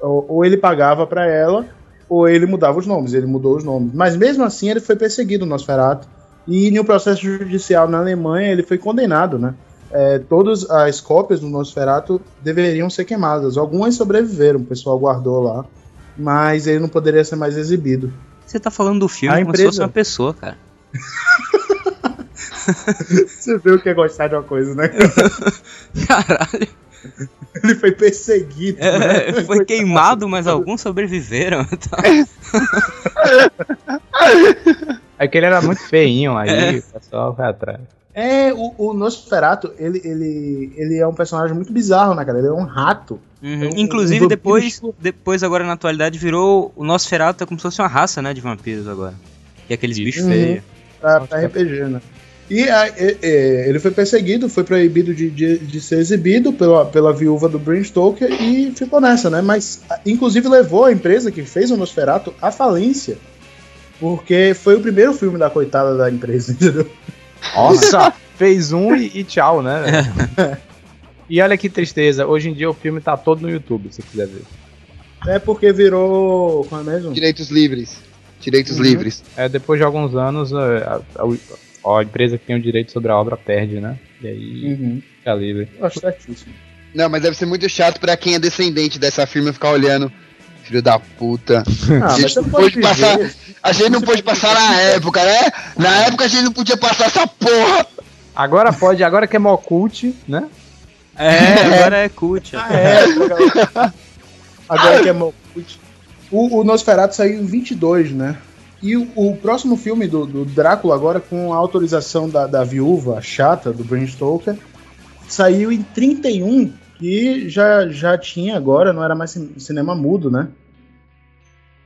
Ou, ou ele pagava pra ela, ou ele mudava os nomes. Ele mudou os nomes. Mas mesmo assim, ele foi perseguido, o Nosferatu. E em um processo judicial na Alemanha, ele foi condenado, né? É, todas as cópias do Nosferatu deveriam ser queimadas. Algumas sobreviveram, o pessoal guardou lá. Mas ele não poderia ser mais exibido. Você tá falando do filme A como empresa- se fosse uma pessoa, cara. <laughs> Você viu que é gostar de uma coisa, né? <laughs> Caralho. <laughs> Ele foi perseguido. né? É, foi queimado, mas alguns sobreviveram. Tá. <laughs> É que ele era muito feinho, aí É. o pessoal vai atrás. É, o, o Nosferatu, ele, ele, ele é um personagem muito bizarro, né, cara? Ele é um rato. Uhum. É um- um Inclusive, vampiro depois, depois, agora na atualidade, virou o Nosferatu é como se fosse uma raça, né, de vampiros agora. E aqueles bichos Uhum. feios. Pra, pra RPG, né? E a- e- e- ele foi perseguido, foi proibido de, de, de ser exibido pela, pela viúva do Bram Stoker e ficou nessa, né? Mas, inclusive, levou a empresa que fez o Nosferatu à falência. Porque foi o primeiro filme da coitada da empresa, <laughs> entendeu? Nossa, <laughs> fez um e, e tchau, né? <laughs> e olha que tristeza, hoje em dia o filme tá todo no YouTube, se quiser ver. É porque virou. Como é mesmo? Direitos livres. Direitos Uhum. livres. É, depois de alguns anos, a, a- a empresa que tem o direito sobre a obra perde, né? E aí Uhum. fica livre. Eu acho certíssimo. Não, mas deve ser muito chato pra quem é descendente dessa firma ficar olhando. Filho da puta. Ah, A gente não pôde passar. A gente não pôde passar na época, né? Na época a gente não podia passar essa porra. Agora pode, agora que é Mocult, né? <laughs> É, agora é cult. Ah, é, agora- <laughs> agora que é Mocult. O, o Nosferatu saiu em 22, né? E o, o próximo filme do, do Drácula, agora com a autorização da, da viúva chata do Bram Stoker, saiu em 31, que já, já tinha agora, não era mais cin- cinema mudo, né?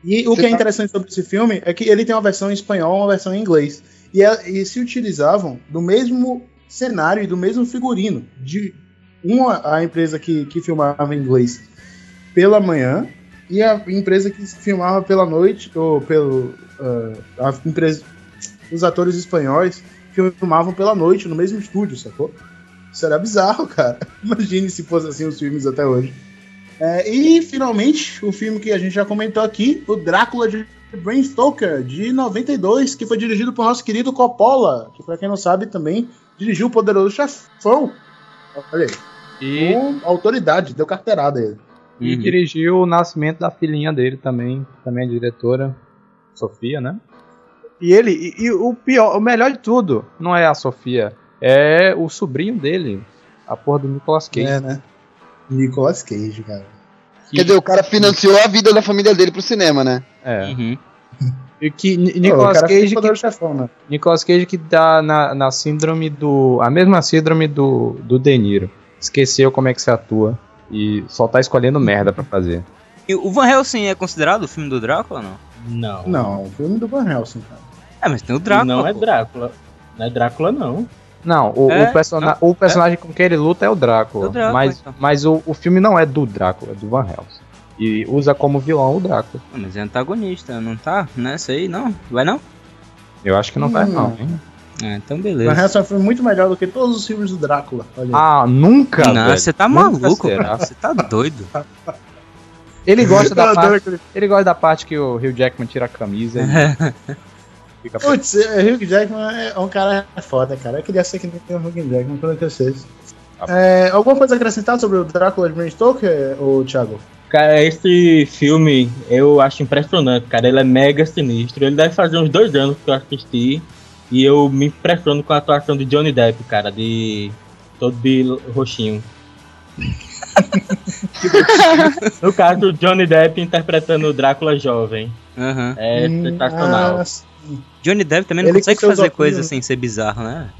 E o Você que é tá- interessante sobre esse filme é que ele tem uma versão em espanhol e uma versão em inglês. E, é- e se utilizavam do mesmo cenário e do mesmo figurino. De uma a empresa que, que filmava em inglês pela manhã e a empresa que filmava pela noite, ou pelo. ah, a empresa, os atores espanhóis filmavam pela noite no mesmo estúdio, sacou? Isso era bizarro, <laughs> cara. Imagine se fosse assim os filmes até hoje. É, e finalmente, o filme que a gente já comentou aqui, o Drácula de Bram Stoker, de 92, que foi dirigido por nosso querido Coppola, que pra quem não sabe também dirigiu o Poderoso Chefão. Olha aí. E, Com autoridade, deu carteirada ele. E Uhum. dirigiu o nascimento da filhinha dele também, também é diretora, Sofia, né? E ele, e, e o pior, o melhor de tudo, não é a Sofia, é o sobrinho dele, a porra do Nicolas Cage. É, né? Nicolas Cage, cara. Quer dizer, o cara financiou a vida da família dele pro cinema, né? É. Uhum. E que Pô, Nicolas o cara fez Cage, que, Chefão, né? Nicolas Cage que tá na, na síndrome do, a mesma síndrome do, do De Niro. Esqueceu como é que se atua e só tá escolhendo merda pra fazer. E o Van Helsing é considerado o filme do Drácula ou não? Não. Não, o filme do Van Helsing, cara. É, mas tem o Drácula. Não é pô. Drácula. Não é Drácula, não. Não, o, É? o, persona- o personagem com quem ele luta é o Drácula. É o Drácula, mas então. mas o, o filme não é do Drácula, é do Van Helsing. E usa como vilão o Drácula. Mas é antagonista, não tá? Nessa aí, não? Vai não? Eu acho que não vai Hum. não, hein? Ah, então Van beleza. Helsing foi muito melhor do que todos os filmes do Drácula. Ah, nunca, Não, velho. você tá Nunca maluco, será. cara. Você tá doido. <laughs> Ele gosta da adoro parte, ele gosta da parte que o Hugh Jackman tira a camisa e <laughs> fica Putz, é, Hugh Jackman é um cara foda, cara. Eu queria ser que nem o Hugh Jackman quando eu crescesse. É, alguma coisa a acrescentar sobre o Drácula de Bram Stoker, ô Thiago? Cara, esse filme eu acho impressionante, cara. Ele é mega sinistro. Ele deve fazer uns dois anos que eu assisti. E eu me impressiono com a atuação de Johnny Depp, cara, de todo de roxinho. <laughs> no caso, Johnny Depp interpretando o Drácula jovem. Aham. É Hum, sensacional. ah, sim. Johnny Depp também não Ele consegue fazer coisa sem ser bizarro, né?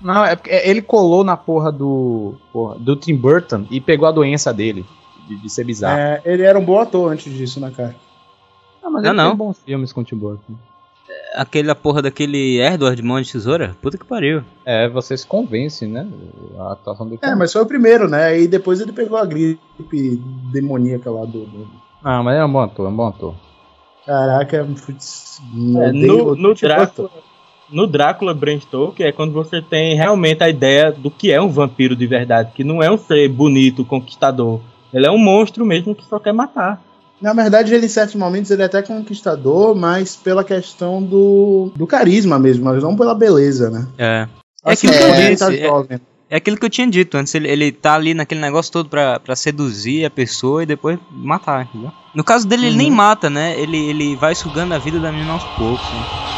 Não, é porque ele colou na porra do porra, do Tim Burton e pegou a doença dele de, de ser bizarro. É, ele era um bom ator antes disso, né, cara? Ah, mas Não, ele não. tem bons filmes com o Tim Burton. Aquela porra daquele Edward Mão de Tesoura? Puta que pariu. É, você se convence, né? A atuação dele. É, mas foi o primeiro, né? E depois ele pegou a gripe demoníaca lá do. do- Ah, mas é um bom ator, é um bom ator. Caraca, putz, É, no, no Tim Drácula, no Drácula Bram Stoker é quando você tem realmente a ideia do que é um vampiro de verdade, que não é um ser bonito, conquistador. Ele é um monstro mesmo que só quer matar. Na verdade, ele em certos momentos ele é até conquistador, mas pela questão do, do carisma mesmo, mas não pela beleza, né? É. É Assim, aquilo que eu ele disse. tá é-. É aquilo que eu tinha dito antes, ele, ele tá ali naquele negócio todo pra, pra seduzir a pessoa e depois matar, entendeu? No caso dele, ele nem Uhum. mata, né? Ele, ele vai sugando a vida da menina aos poucos, né?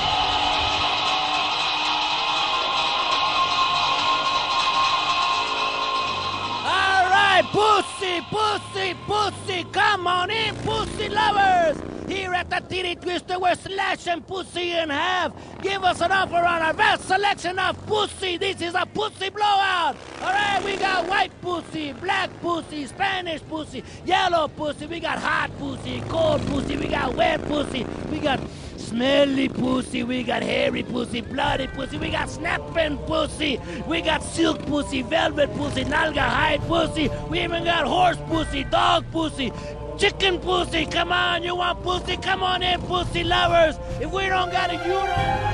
Here at the Titty Twister, we're slashing pussy in half. Give us an offer on our best selection of pussy. This is a pussy blowout. All right, we got white pussy, black pussy, Spanish pussy, yellow pussy. We got hot pussy, cold pussy. We got wet pussy. We got smelly pussy. We got hairy pussy, bloody pussy. We got snapping pussy. We got silk pussy, velvet pussy, nalga hide pussy. We even got horse pussy, dog pussy. Chicken pussy, come on, you want pussy? Come on in, pussy lovers. If we don't got it, you don't.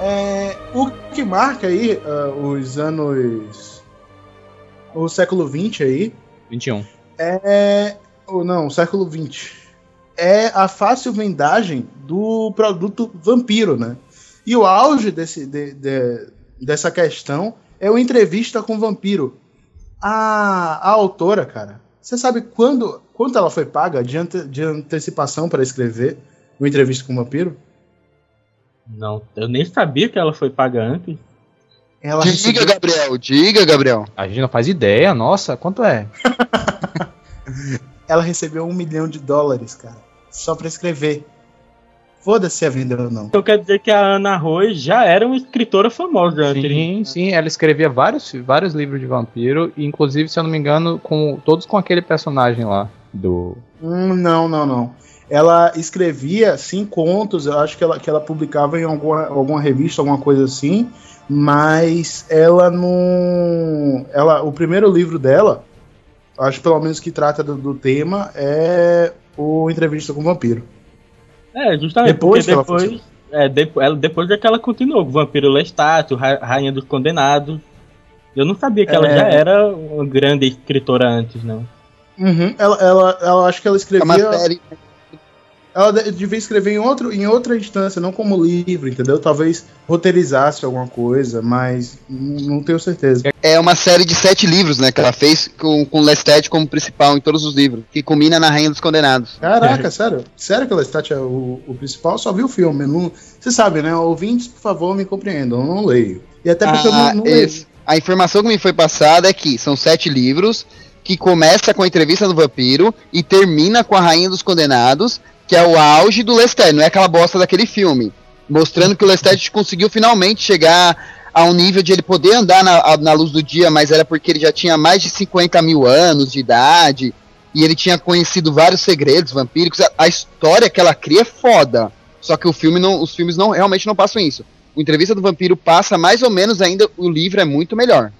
É, o que marca aí ah, os anos. O século XX aí 21. é. Ou não, o século XX. É a fácil vendagem do produto vampiro, né? E o auge desse, de- de- dessa questão é o entrevista com o vampiro. A, a autora, cara, você sabe quando, quanto ela foi paga de, ante- de antecipação para escrever o entrevista com o vampiro? Não, eu nem sabia que ela foi paga antes. Ela Diga, recebeu- Gabriel, diga, Gabriel. A gente não faz ideia, nossa, quanto é? <laughs> ela recebeu um milhão de dólares, cara, só pra escrever. Foda-se se é vender ou não. Então quer dizer que a Ana Roy já era uma escritora famosa antes. Sim, sim, ela escrevia vários, vários livros de vampiro, e inclusive, se eu não me engano, com todos com aquele personagem lá do. Hum, não, não, não. Ela escrevia sim contos, eu acho que ela, que ela publicava em alguma, alguma revista, alguma coisa assim, mas ela não. Ela, o primeiro livro dela, acho pelo menos que trata do, do tema, é o Entrevista com o Vampiro. É, justamente Depois ela porque depois, é, depois, ela, depois é que ela continuou, Vampiro Lestat, Ra- Rainha dos Condenados. Eu não sabia que ela É. já era uma grande escritora antes, não. Uhum, ela, ela, ela acho que ela É uma escrevia. série. Ela de- devia escrever em, outro, em outra instância, não como livro, entendeu? Talvez roteirizasse alguma coisa, mas não tenho certeza. É uma série de sete livros, né, que ela fez com, com Lestat como principal em todos os livros, que culmina na Rainha dos Condenados. Caraca, <laughs> sério? Sério que Lestat é o, o principal? Eu só vi o filme. Não, você sabe, né? Ouvintes, por favor, me compreendam. Eu não leio. E até porque eu Ah, não, não leio. esse- a informação que me foi passada é que são sete livros, que começa com a entrevista do vampiro e termina com a Rainha dos Condenados, que é o auge do Lestat, não é aquela bosta daquele filme. Mostrando que o Lestat conseguiu finalmente chegar a um nível de ele poder andar na, a- na luz do dia, mas era porque ele já tinha mais de 50 mil anos de idade, e ele tinha conhecido vários segredos vampíricos. A, a história que ela cria é foda. Só que o filme não, os filmes não realmente não passam isso. O Entrevista do Vampiro passa mais ou menos ainda, o livro é muito melhor.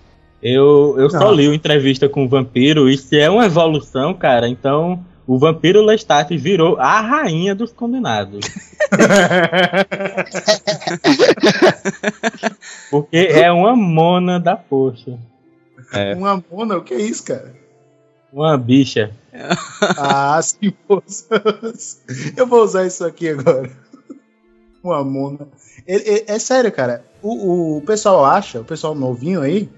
Eu, eu só li o entrevista com o vampiro, e se é uma evolução, cara, então o vampiro Lestat virou a rainha dos condenados. <laughs> Porque é uma mona da poxa. É. Uma mona, o que é isso, cara? Uma bicha. Ah, sim, moças. <laughs> Eu vou usar isso aqui agora. Uma mona. Ele- ele- é sério, cara. O, o pessoal acha, o pessoal novinho aí,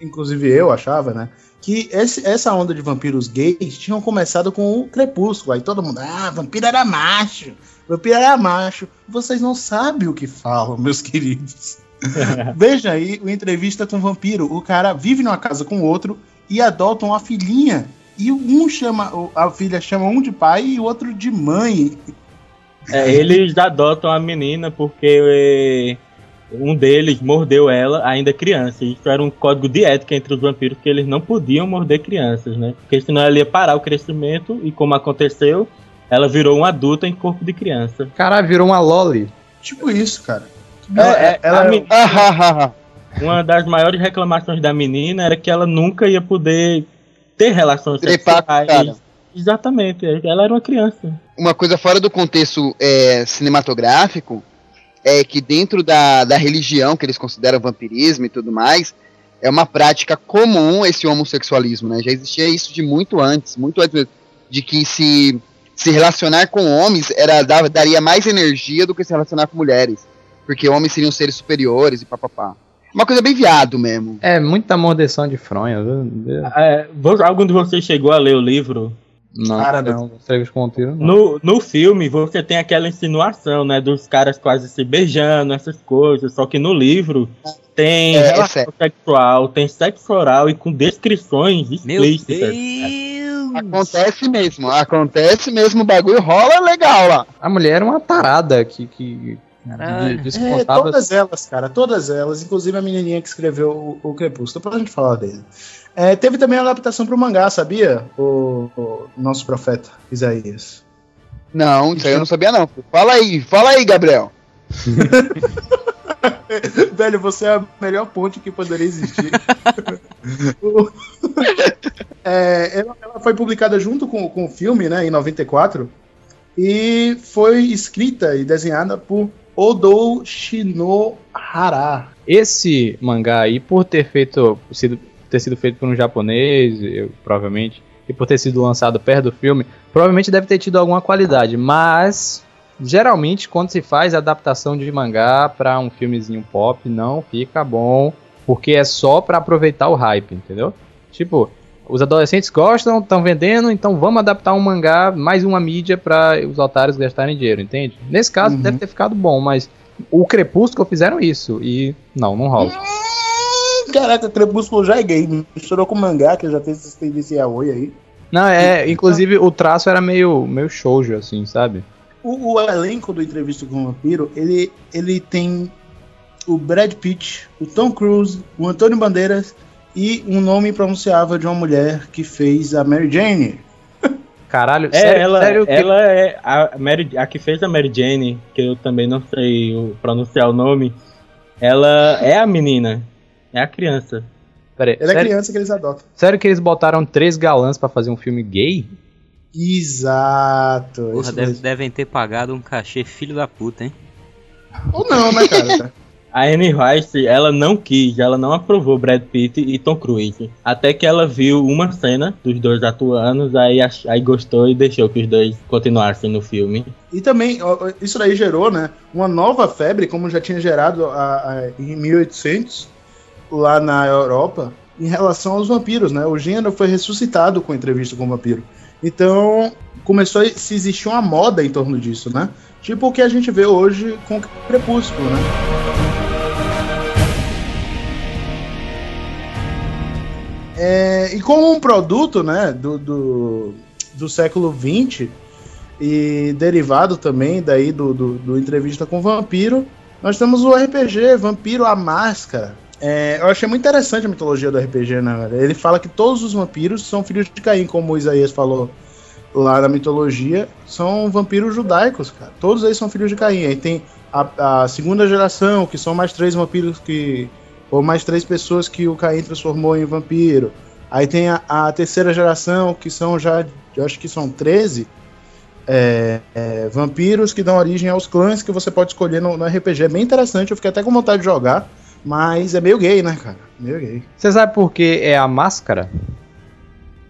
inclusive eu achava, né? Que esse- essa onda de vampiros gays tinham começado com o Crepúsculo. Aí todo mundo, ah, vampiro era macho. Vampiro era macho. Vocês não sabem o que falam, <laughs> meus queridos. <laughs> Veja aí o entrevista com o vampiro. O cara vive numa casa com o outro e adotam uma filhinha. E um chama, a filha chama um de pai e o outro de mãe. É, eles adotam a menina porque um deles mordeu ela ainda criança. Isso era um código de ética entre os vampiros que eles não podiam morder crianças, né? Porque senão ela ia parar o crescimento e como aconteceu, ela virou uma adulta em corpo de criança. Caralho, virou uma loli. Tipo isso, cara. É, é, ela a é- men- Ah, ah, ah, ah. Uma das maiores reclamações da menina era que ela nunca ia poder ter relações Trepar sexuais. Exatamente, ela era uma criança. Uma coisa fora do contexto é, cinematográfico é que dentro da, da religião que eles consideram vampirismo e tudo mais, é uma prática comum esse homossexualismo, né? Já existia isso de muito antes, muito antes de que se se relacionar com homens era dava- daria mais energia do que se relacionar com mulheres, porque homens seriam seres superiores e papapá. Uma coisa bem viado mesmo. É muita mordeção de fronha. É, algum de vocês chegou a ler o livro? Não, Cara, não, tiro. não. No, no filme, você tem aquela insinuação, né? Dos caras quase se beijando, essas coisas. Só que no livro tem É, é relação sério. sexual, tem sexo oral e com descrições Meu explícitas. Deus! Acontece mesmo, acontece mesmo, o bagulho rola legal lá. A mulher era uma tarada que, que Caralho. É, todas elas, cara, todas elas, inclusive a menininha que escreveu o, o Crepúsculo, depois a gente falar dele. É, teve também a adaptação pro mangá, sabia? O, o nosso profeta Isaías. Não, isso aí eu não sabia não. Fala aí, fala aí, Gabriel. <laughs> Velho, você é a melhor ponte que poderia existir. <laughs> O- É, ela, ela foi publicada junto com, com o filme, né, em 94, e foi escrita e desenhada por Odo Shinohara. Esse mangá aí, por ter feito sido, ter sido feito por um japonês, eu, provavelmente, e por ter sido lançado perto do filme, provavelmente deve ter tido alguma qualidade, mas geralmente quando se faz adaptação de mangá pra um filmezinho pop, não fica bom, porque é só pra aproveitar o hype, entendeu? Tipo, os adolescentes gostam, estão vendendo, então vamos adaptar um mangá, mais uma mídia pra os otários gastarem dinheiro, entende? Nesse caso Uhum. deve ter ficado bom, mas o Crepúsculo fizeram isso e não, não rola. Caraca, Crepúsculo já é gay, misturou com mangá, que já fez essa tendência yaoi aí. Não, é, inclusive o traço era meio, meio shoujo, assim, sabe? O, o elenco do Entrevista com o Vampiro, ele, ele tem o Brad Pitt, o Tom Cruise, o Antônio Bandeiras e um nome impronunciável de uma mulher que fez a Mary Jane. <laughs> Caralho, É, sério, ela, sério que- ela é a, Mary, a que fez a Mary Jane, que eu também não sei pronunciar o nome. Ela é a menina, é a criança. Pera aí, Ela é sério, criança que eles adotam. sério que eles botaram três galãs pra fazer um filme gay? Exato. Porra, deve- devem ter pagado um cachê filho da puta, hein? Ou não, né, cara? <laughs> A Anne Rice, ela não quis, ela não aprovou Brad Pitt e Tom Cruise. Até que ela viu uma cena dos dois atuando, aí, aí gostou e deixou que os dois continuassem no filme. E também, isso daí gerou, né, uma nova febre, como já tinha gerado a- a- em 1800, lá na Europa, em relação aos vampiros, né? O gênero foi ressuscitado com entrevista com o vampiro. Então, começou a se existir uma moda em torno disso, né? Tipo o que a gente vê hoje com Crepúsculo, né? É, e como um produto, né, do, do, do século XX, e derivado também daí do, do, do Entrevista com o Vampiro, nós temos o RPG Vampiro a Máscara. É, eu achei muito interessante a mitologia do RPG, né, velho? Ele fala que todos os vampiros são filhos de Caim, como o Isaías falou lá na mitologia, são vampiros judaicos, cara. Todos eles são filhos de Caim. Aí tem a, a segunda geração, que são mais três vampiros que. Ou mais três pessoas que o Caim transformou em vampiro. Aí tem a, a terceira geração, que são já. Eu acho que são 13 é, é, vampiros que dão origem aos clãs que você pode escolher no, no RPG. É bem interessante, eu fiquei até com vontade de jogar, mas é meio gay, né, cara? Meio gay. Você sabe por que é a máscara?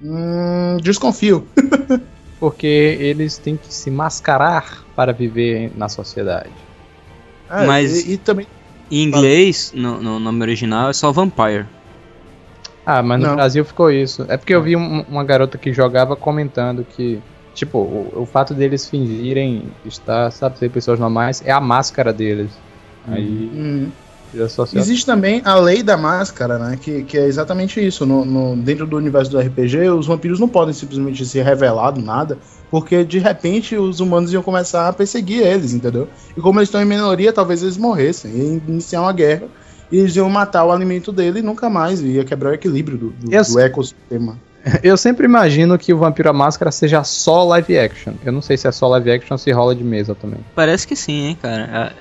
Hum, desconfio. <laughs> Porque eles têm que se mascarar para viver na sociedade. É, Mas- e, e também. Em inglês, no, no nome original, é só Vampire. Ah, mas no Não. Brasil ficou isso. É porque eu vi um- uma garota que jogava comentando que, tipo, o, o fato deles fingirem estar, sabe, ser pessoas normais é a máscara deles. Aí Hum. Social. Existe também a lei da máscara, né? Que, que é exatamente isso. No, no- dentro do universo do RPG, os vampiros não podem simplesmente se revelar do nada, porque de repente os humanos iam começar a perseguir eles, entendeu? E como eles estão em minoria, talvez eles morressem, iam iniciar uma guerra e eles iam matar o alimento dele e nunca mais, ia quebrar o equilíbrio do, do, Eu- do ecossistema. <laughs> Eu sempre imagino que o Vampiro à Máscara seja só live action. Eu não sei se é só live action ou se rola de mesa também. Parece que sim, hein, cara.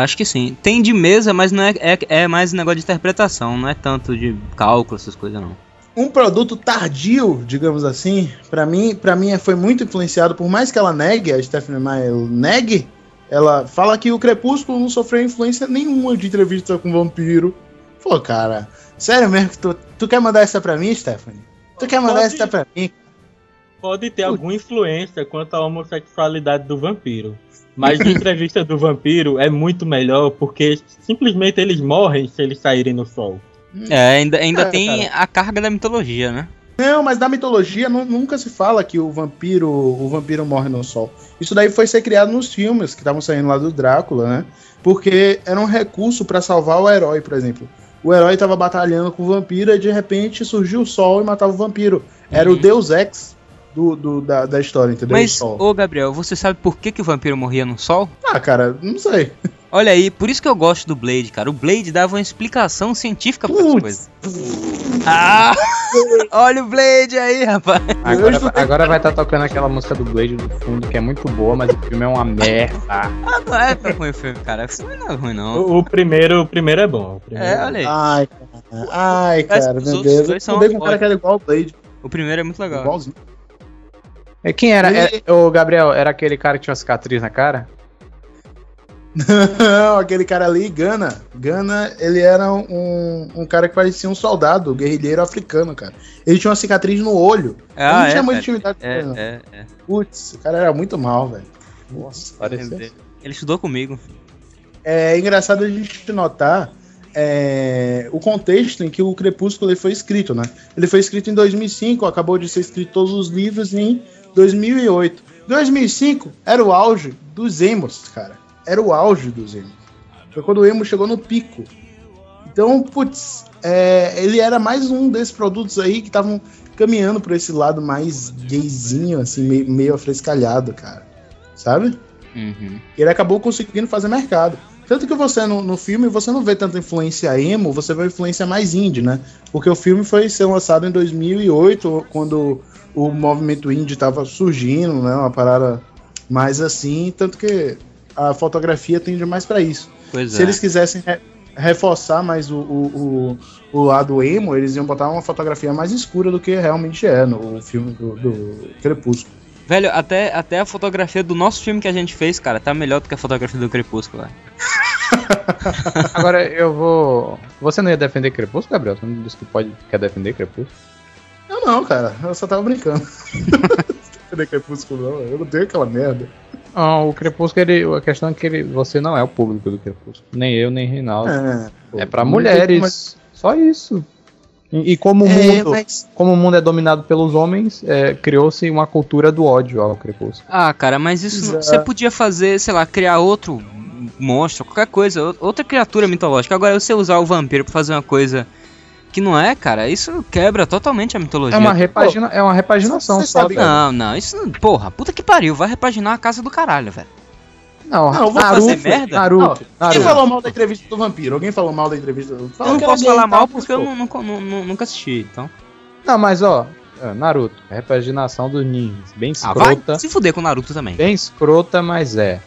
Acho que sim. Tem de mesa, mas não é, é, é mais negócio de interpretação, não é tanto de cálculo, essas coisas não. um produto tardio, digamos assim, pra mim, para mim foi muito influenciado, por mais que ela negue, a Stephanie Meyer negue, ela fala que o Crepúsculo não sofreu influência nenhuma de entrevista com vampiro. Pô, cara, sério mesmo que tu, tu quer mandar essa pra mim, Stephanie? Tu quer mandar Pode. essa pra mim? Pode ter alguma influência quanto à homossexualidade do vampiro. Mas a entrevista do vampiro é muito melhor porque simplesmente eles morrem se eles saírem no sol. É, ainda, ainda É, tem a carga da mitologia, né? Não, mas na mitologia nu- nunca se fala que o vampiro, o vampiro morre no sol. Isso daí foi ser criado nos filmes que estavam saindo lá do Drácula, né? Porque era um recurso pra salvar o herói, por exemplo. O herói tava batalhando com o vampiro e de repente surgiu o sol e matava o vampiro. Era o Uhum. Deus Ex do, do- da, da história, entendeu? Mas, ô Gabriel, você sabe por que, que o vampiro morria no sol? Ah, cara, não sei. <laughs> Olha aí, por isso que eu gosto do Blade, cara. O Blade dava uma explicação científica pra essas Putz. coisas. Ah! <laughs> Olha o Blade aí, rapaz. Agora, agora vai estar tocando aquela música do Blade do fundo, que é muito boa, mas o filme é uma merda. Ah, não é tão ruim o filme, cara. O filme não é ruim, não. O, o primeiro, o primeiro é bom. o primeiro É, olha aí. Ai, cara. Ai, cara, os meu Deus. dois Eu com um cara que era igual o Blade. O primeiro é muito legal. Igualzinho. É, Quem era? Ele- É, o Gabriel, era aquele cara que tinha uma cicatriz na cara? Não, aquele cara ali, Gana. Gana, ele era um, um cara que parecia um soldado, um guerrilheiro africano, cara. Ele tinha uma cicatriz no olho. ele Ah, não é, tinha muita cara. intimidade com É, ele, não. é, é. Putz, o cara era muito mal, velho. Nossa, parecia. Ele estudou comigo. É engraçado a gente notar é, o contexto em que o Crepúsculo ele foi escrito, né? Ele foi escrito em 2005, acabou de ser escrito todos os livros em 2008. 2005 era o auge dos emos, cara. Era o auge dos emos. Foi quando o emo chegou no pico. Então, putz, é, ele era mais um desses produtos aí que estavam caminhando por esse lado mais gayzinho, assim, meio, meio afrescalhado, cara. Sabe? Uhum. ele acabou conseguindo fazer mercado. Tanto que você no, no filme você não vê tanta influência emo, você vê influência mais indie, né? Porque o filme foi ser lançado em 2008, quando o movimento indie estava surgindo, né? Uma parada mais assim, tanto que a fotografia tende mais para isso. Pois Se é. eles quisessem re- reforçar mais o, o, o, o lado emo, eles iam botar uma fotografia mais escura do que realmente é no filme do, do Crepúsculo. Velho, até, até a fotografia do nosso filme que a gente fez, cara, tá melhor do que a fotografia do Crepúsculo. velho. <laughs> Agora eu vou. Você não ia defender Crepúsculo, Gabriel? Você não disse que pode quer defender Crepúsculo? Não, cara. Eu só tava brincando. <laughs> Não crepúsculo, não. Eu não tenho aquela merda. Não, o Crepúsculo, ele, a questão é que ele, você não é o público do Crepúsculo. Nem eu, nem Reinaldo. É, É pra não mulheres. tem Só isso. E, e como, o É, mundo, mas- como o mundo é dominado pelos homens, é, criou-se uma cultura do ódio ao Crepúsculo. Ah, cara, mas isso não- você podia fazer, sei lá, criar outro monstro, qualquer coisa, ou- outra criatura mitológica. Agora, você usar o vampiro pra fazer uma coisa que não é, cara, isso quebra totalmente a mitologia. É uma, repagina, é uma repaginação só, sabe-. Não, não, isso. não- Porra, puta que pariu, vai repaginar a casa do caralho, velho. Não, Não, eu vou Naruto, fazer merda? Naruto, Quem Naruto. falou mal da entrevista do vampiro? Alguém falou mal da entrevista do Eu não posso falar mal porque eu pô. não, nunca- não- não- nunca assisti, então. Não, mas ó, é, Naruto, repaginação dos ninjas. Bem Ah, vai escrota. se fuder com o Naruto também. bem escrota, mas é.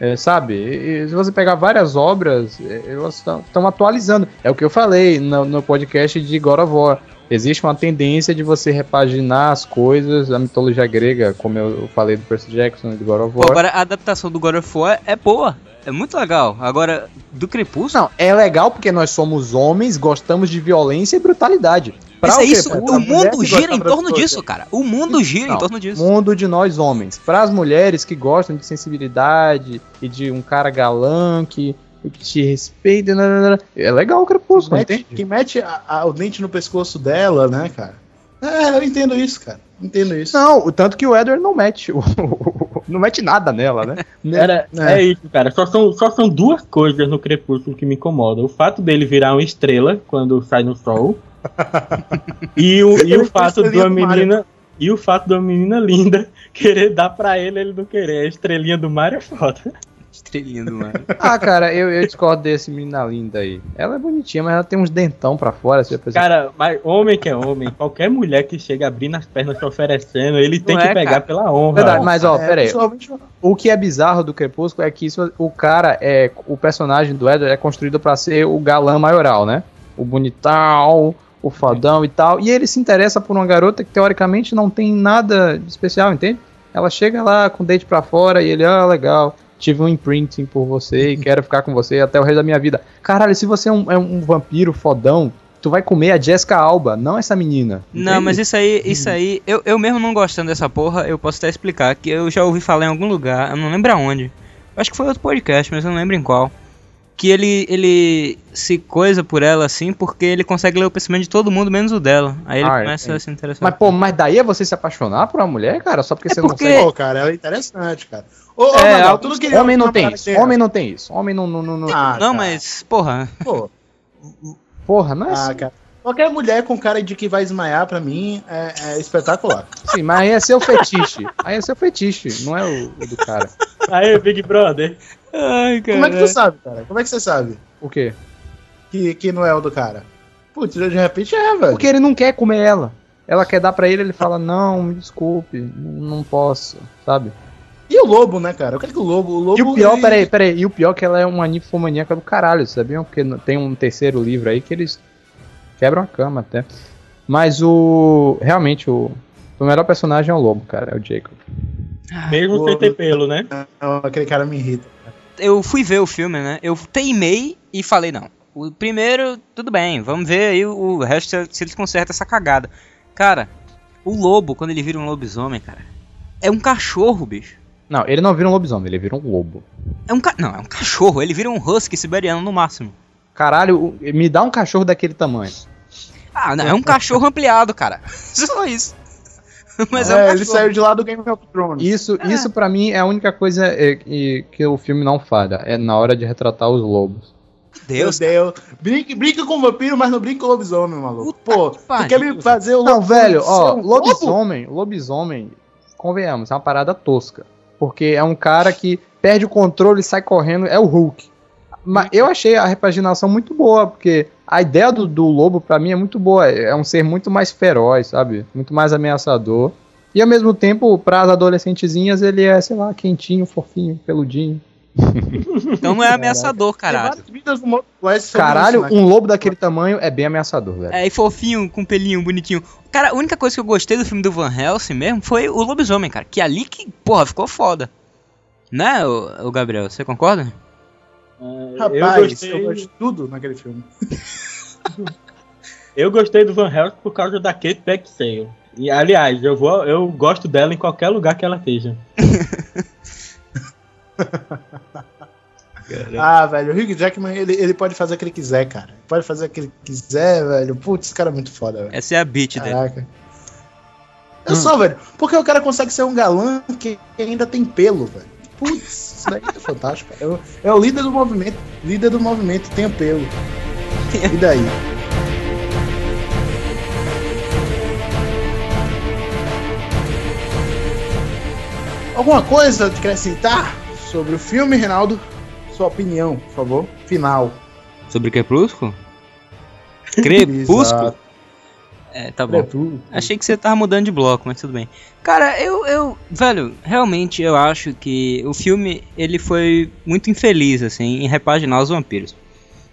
É, sabe, e- se você pegar várias obras, é, elas estão atualizando. É o que eu falei no, no podcast de God of War. Existe uma tendência de você repaginar as coisas, a mitologia grega, como eu falei do Percy Jackson e do God of Pô, War. agora a adaptação do God of War é boa. É muito legal. Agora, do Crepúsculo. Não, é legal porque nós somos homens, gostamos de violência e brutalidade. Pra Isso é o isso, o mundo gira em torno disso, cara. O mundo gira em Não, torno disso. mundo de nós homens. Para as mulheres que gostam de sensibilidade e de um cara galã que, que te respeita, nananana, é legal o Crepúsculo, Mete- entende? que mete a- a- o dente no pescoço dela, né, cara? É, eu entendo isso, cara. Entendo isso. Não, o tanto que o Edward não mete. o- <laughs> não mete nada nela, né? <laughs> Era, É. é. isso, cara. Só são, só são duas coisas no Crepúsculo que me incomodam. O fato dele virar uma estrela quando sai no sol. E o, e o fato de uma menina. E o fato de uma menina linda <laughs> querer dar pra ele, ele não querer. A estrelinha do Mario é foda. Estrelinha do mar. <laughs> Ah, cara, eu, eu discordo desse menina linda aí. Ela é bonitinha, mas ela tem uns dentão pra fora. Cara, mas homem que é homem, qualquer mulher que chega abrindo as pernas se oferecendo, ele tem Não que é, pegar cara. pela honra. Verdade, mas ó, É, pera aí. O que é bizarro do Crepúsculo é que isso, o cara é. O personagem do Edward é construído pra ser o galã maioral, né? O bonitão, o fodão e tal. E ele se interessa por uma garota que teoricamente não tem nada de especial, entende? Ela chega lá com o dente pra fora e ele, ah, legal. Tive um imprinting por você e quero ficar com você até o resto da minha vida. Caralho, se você é um, é um vampiro fodão, tu vai comer a Jessica Alba, não essa menina. Não, entende? mas isso aí, isso aí, eu, eu mesmo não gostando dessa porra, eu posso até explicar, que eu já ouvi falar em algum lugar, eu não lembro aonde. Acho que foi outro podcast, mas eu não lembro em qual. Que ele, ele se coisa por ela assim porque ele consegue ler o pensamento de todo mundo, menos o dela. Aí ele Ah, começa entendi. a se interessar. Mas, pô, mas daí é você se apaixonar por uma mulher, cara? Só porque É você porque- não consegue. Pô, cara, ela é interessante, cara. Ô, ô, É, Magal, a- tu não queria Homem não uma tem isso. Homem não tem isso. Homem não. não, não, não- Ah, não, mas, porra, Pô, Porra, não é ah, assim. cara. Qualquer mulher com cara de que vai desmaiar, pra mim, é, é espetacular. Sim, mas aí é seu fetiche. Aí é seu fetiche, não é o, o do cara. Aí, Big Brother. Ai, cara. Como é que tu sabe, cara? Como é que você sabe O quê? que, que não é o do cara? Putz, de repente é, velho. Porque ele não quer comer ela. Ela quer dar pra ele, ele fala, não, me desculpe, não posso, sabe? E o lobo, né, cara? Eu quero que o lobo. O lobo E o pior, ele- peraí, peraí, e o pior é que ela é uma ninfomaníaca do caralho, sabiam? Porque tem um terceiro livro aí que eles quebram a cama até. Mas o. Realmente, o. O melhor personagem é o lobo, cara, é o Jacob. Mesmo sem ter pelo, né? Não, aquele cara me irrita. eu fui ver o filme, né? Eu teimei e falei, não. O primeiro, tudo bem, vamos ver aí o resto se- eles consertam essa cagada. Cara, o lobo, quando ele vira um lobisomem, cara, é um cachorro, bicho. Não, ele não vira um lobisomem, ele vira um lobo. É um ca... Não, é um cachorro, ele vira um husky siberiano no máximo. Caralho, me dá um cachorro daquele tamanho. Ah, não, é um cachorro ampliado, cara. <laughs> Só isso. <laughs> Mas é, é, ele saiu de lá do Game of Thrones. Isso, isso para mim é a única coisa é, que, que o filme não falha, é na hora de retratar os lobos. Deus, Deus. Brinca, brinca com vampiro, mas não brinca com lobisomem, maluco. Puta Pô, que tu quer me fazer o Não, velho, ó, lobo? lobisomem, lobisomem, convenhamos, é uma parada tosca. Porque é um cara que perde o controle e sai correndo, é o Hulk. Mas eu achei a repaginação muito boa, porque a ideia do, do lobo pra mim é muito boa. É um ser muito mais feroz, sabe? Muito mais ameaçador. E ao mesmo tempo, para as adolescentezinhas, ele é, sei lá, quentinho, fofinho, peludinho. <laughs> então não é ameaçador, caralho. Caralho, né? um lobo daquele tamanho é bem ameaçador, velho. É, e fofinho, com pelinho, bonitinho. Cara, a única coisa que eu gostei do filme do Van Helsing mesmo foi o lobisomem, cara. Que ali que, porra, ficou foda. Né, o, Gabriel? Você concorda? É, Rapaz, eu eu, gostei, gosto de tudo naquele filme. <laughs> eu gostei do Van Helsing por causa da Kate Beckinsale. E aliás, eu vou, eu gosto dela em qualquer lugar que ela esteja. Ah, velho, o Hugh Jackman, ele, ele pode fazer o que ele quiser, cara. Pode fazer o que ele quiser, velho. Putz, esse cara é muito foda, velho. Essa é a beat dele. Caraca. É só, velho. Porque o cara consegue ser um galã que ainda tem pelo, velho. Putz, isso daí é fantástico. É o, é o líder do movimento. Líder do movimento tem o pelo. E daí? Alguma coisa de acrescentar sobre o filme, Reinaldo? Sua opinião, por favor. Final. Sobre Crepúsculo? <laughs> Crepúsculo? É, tá bom. Achei que você tava mudando de bloco, mas tudo bem. Cara, eu, eu, velho, realmente eu acho que o filme ele foi muito infeliz assim em repaginar os vampiros.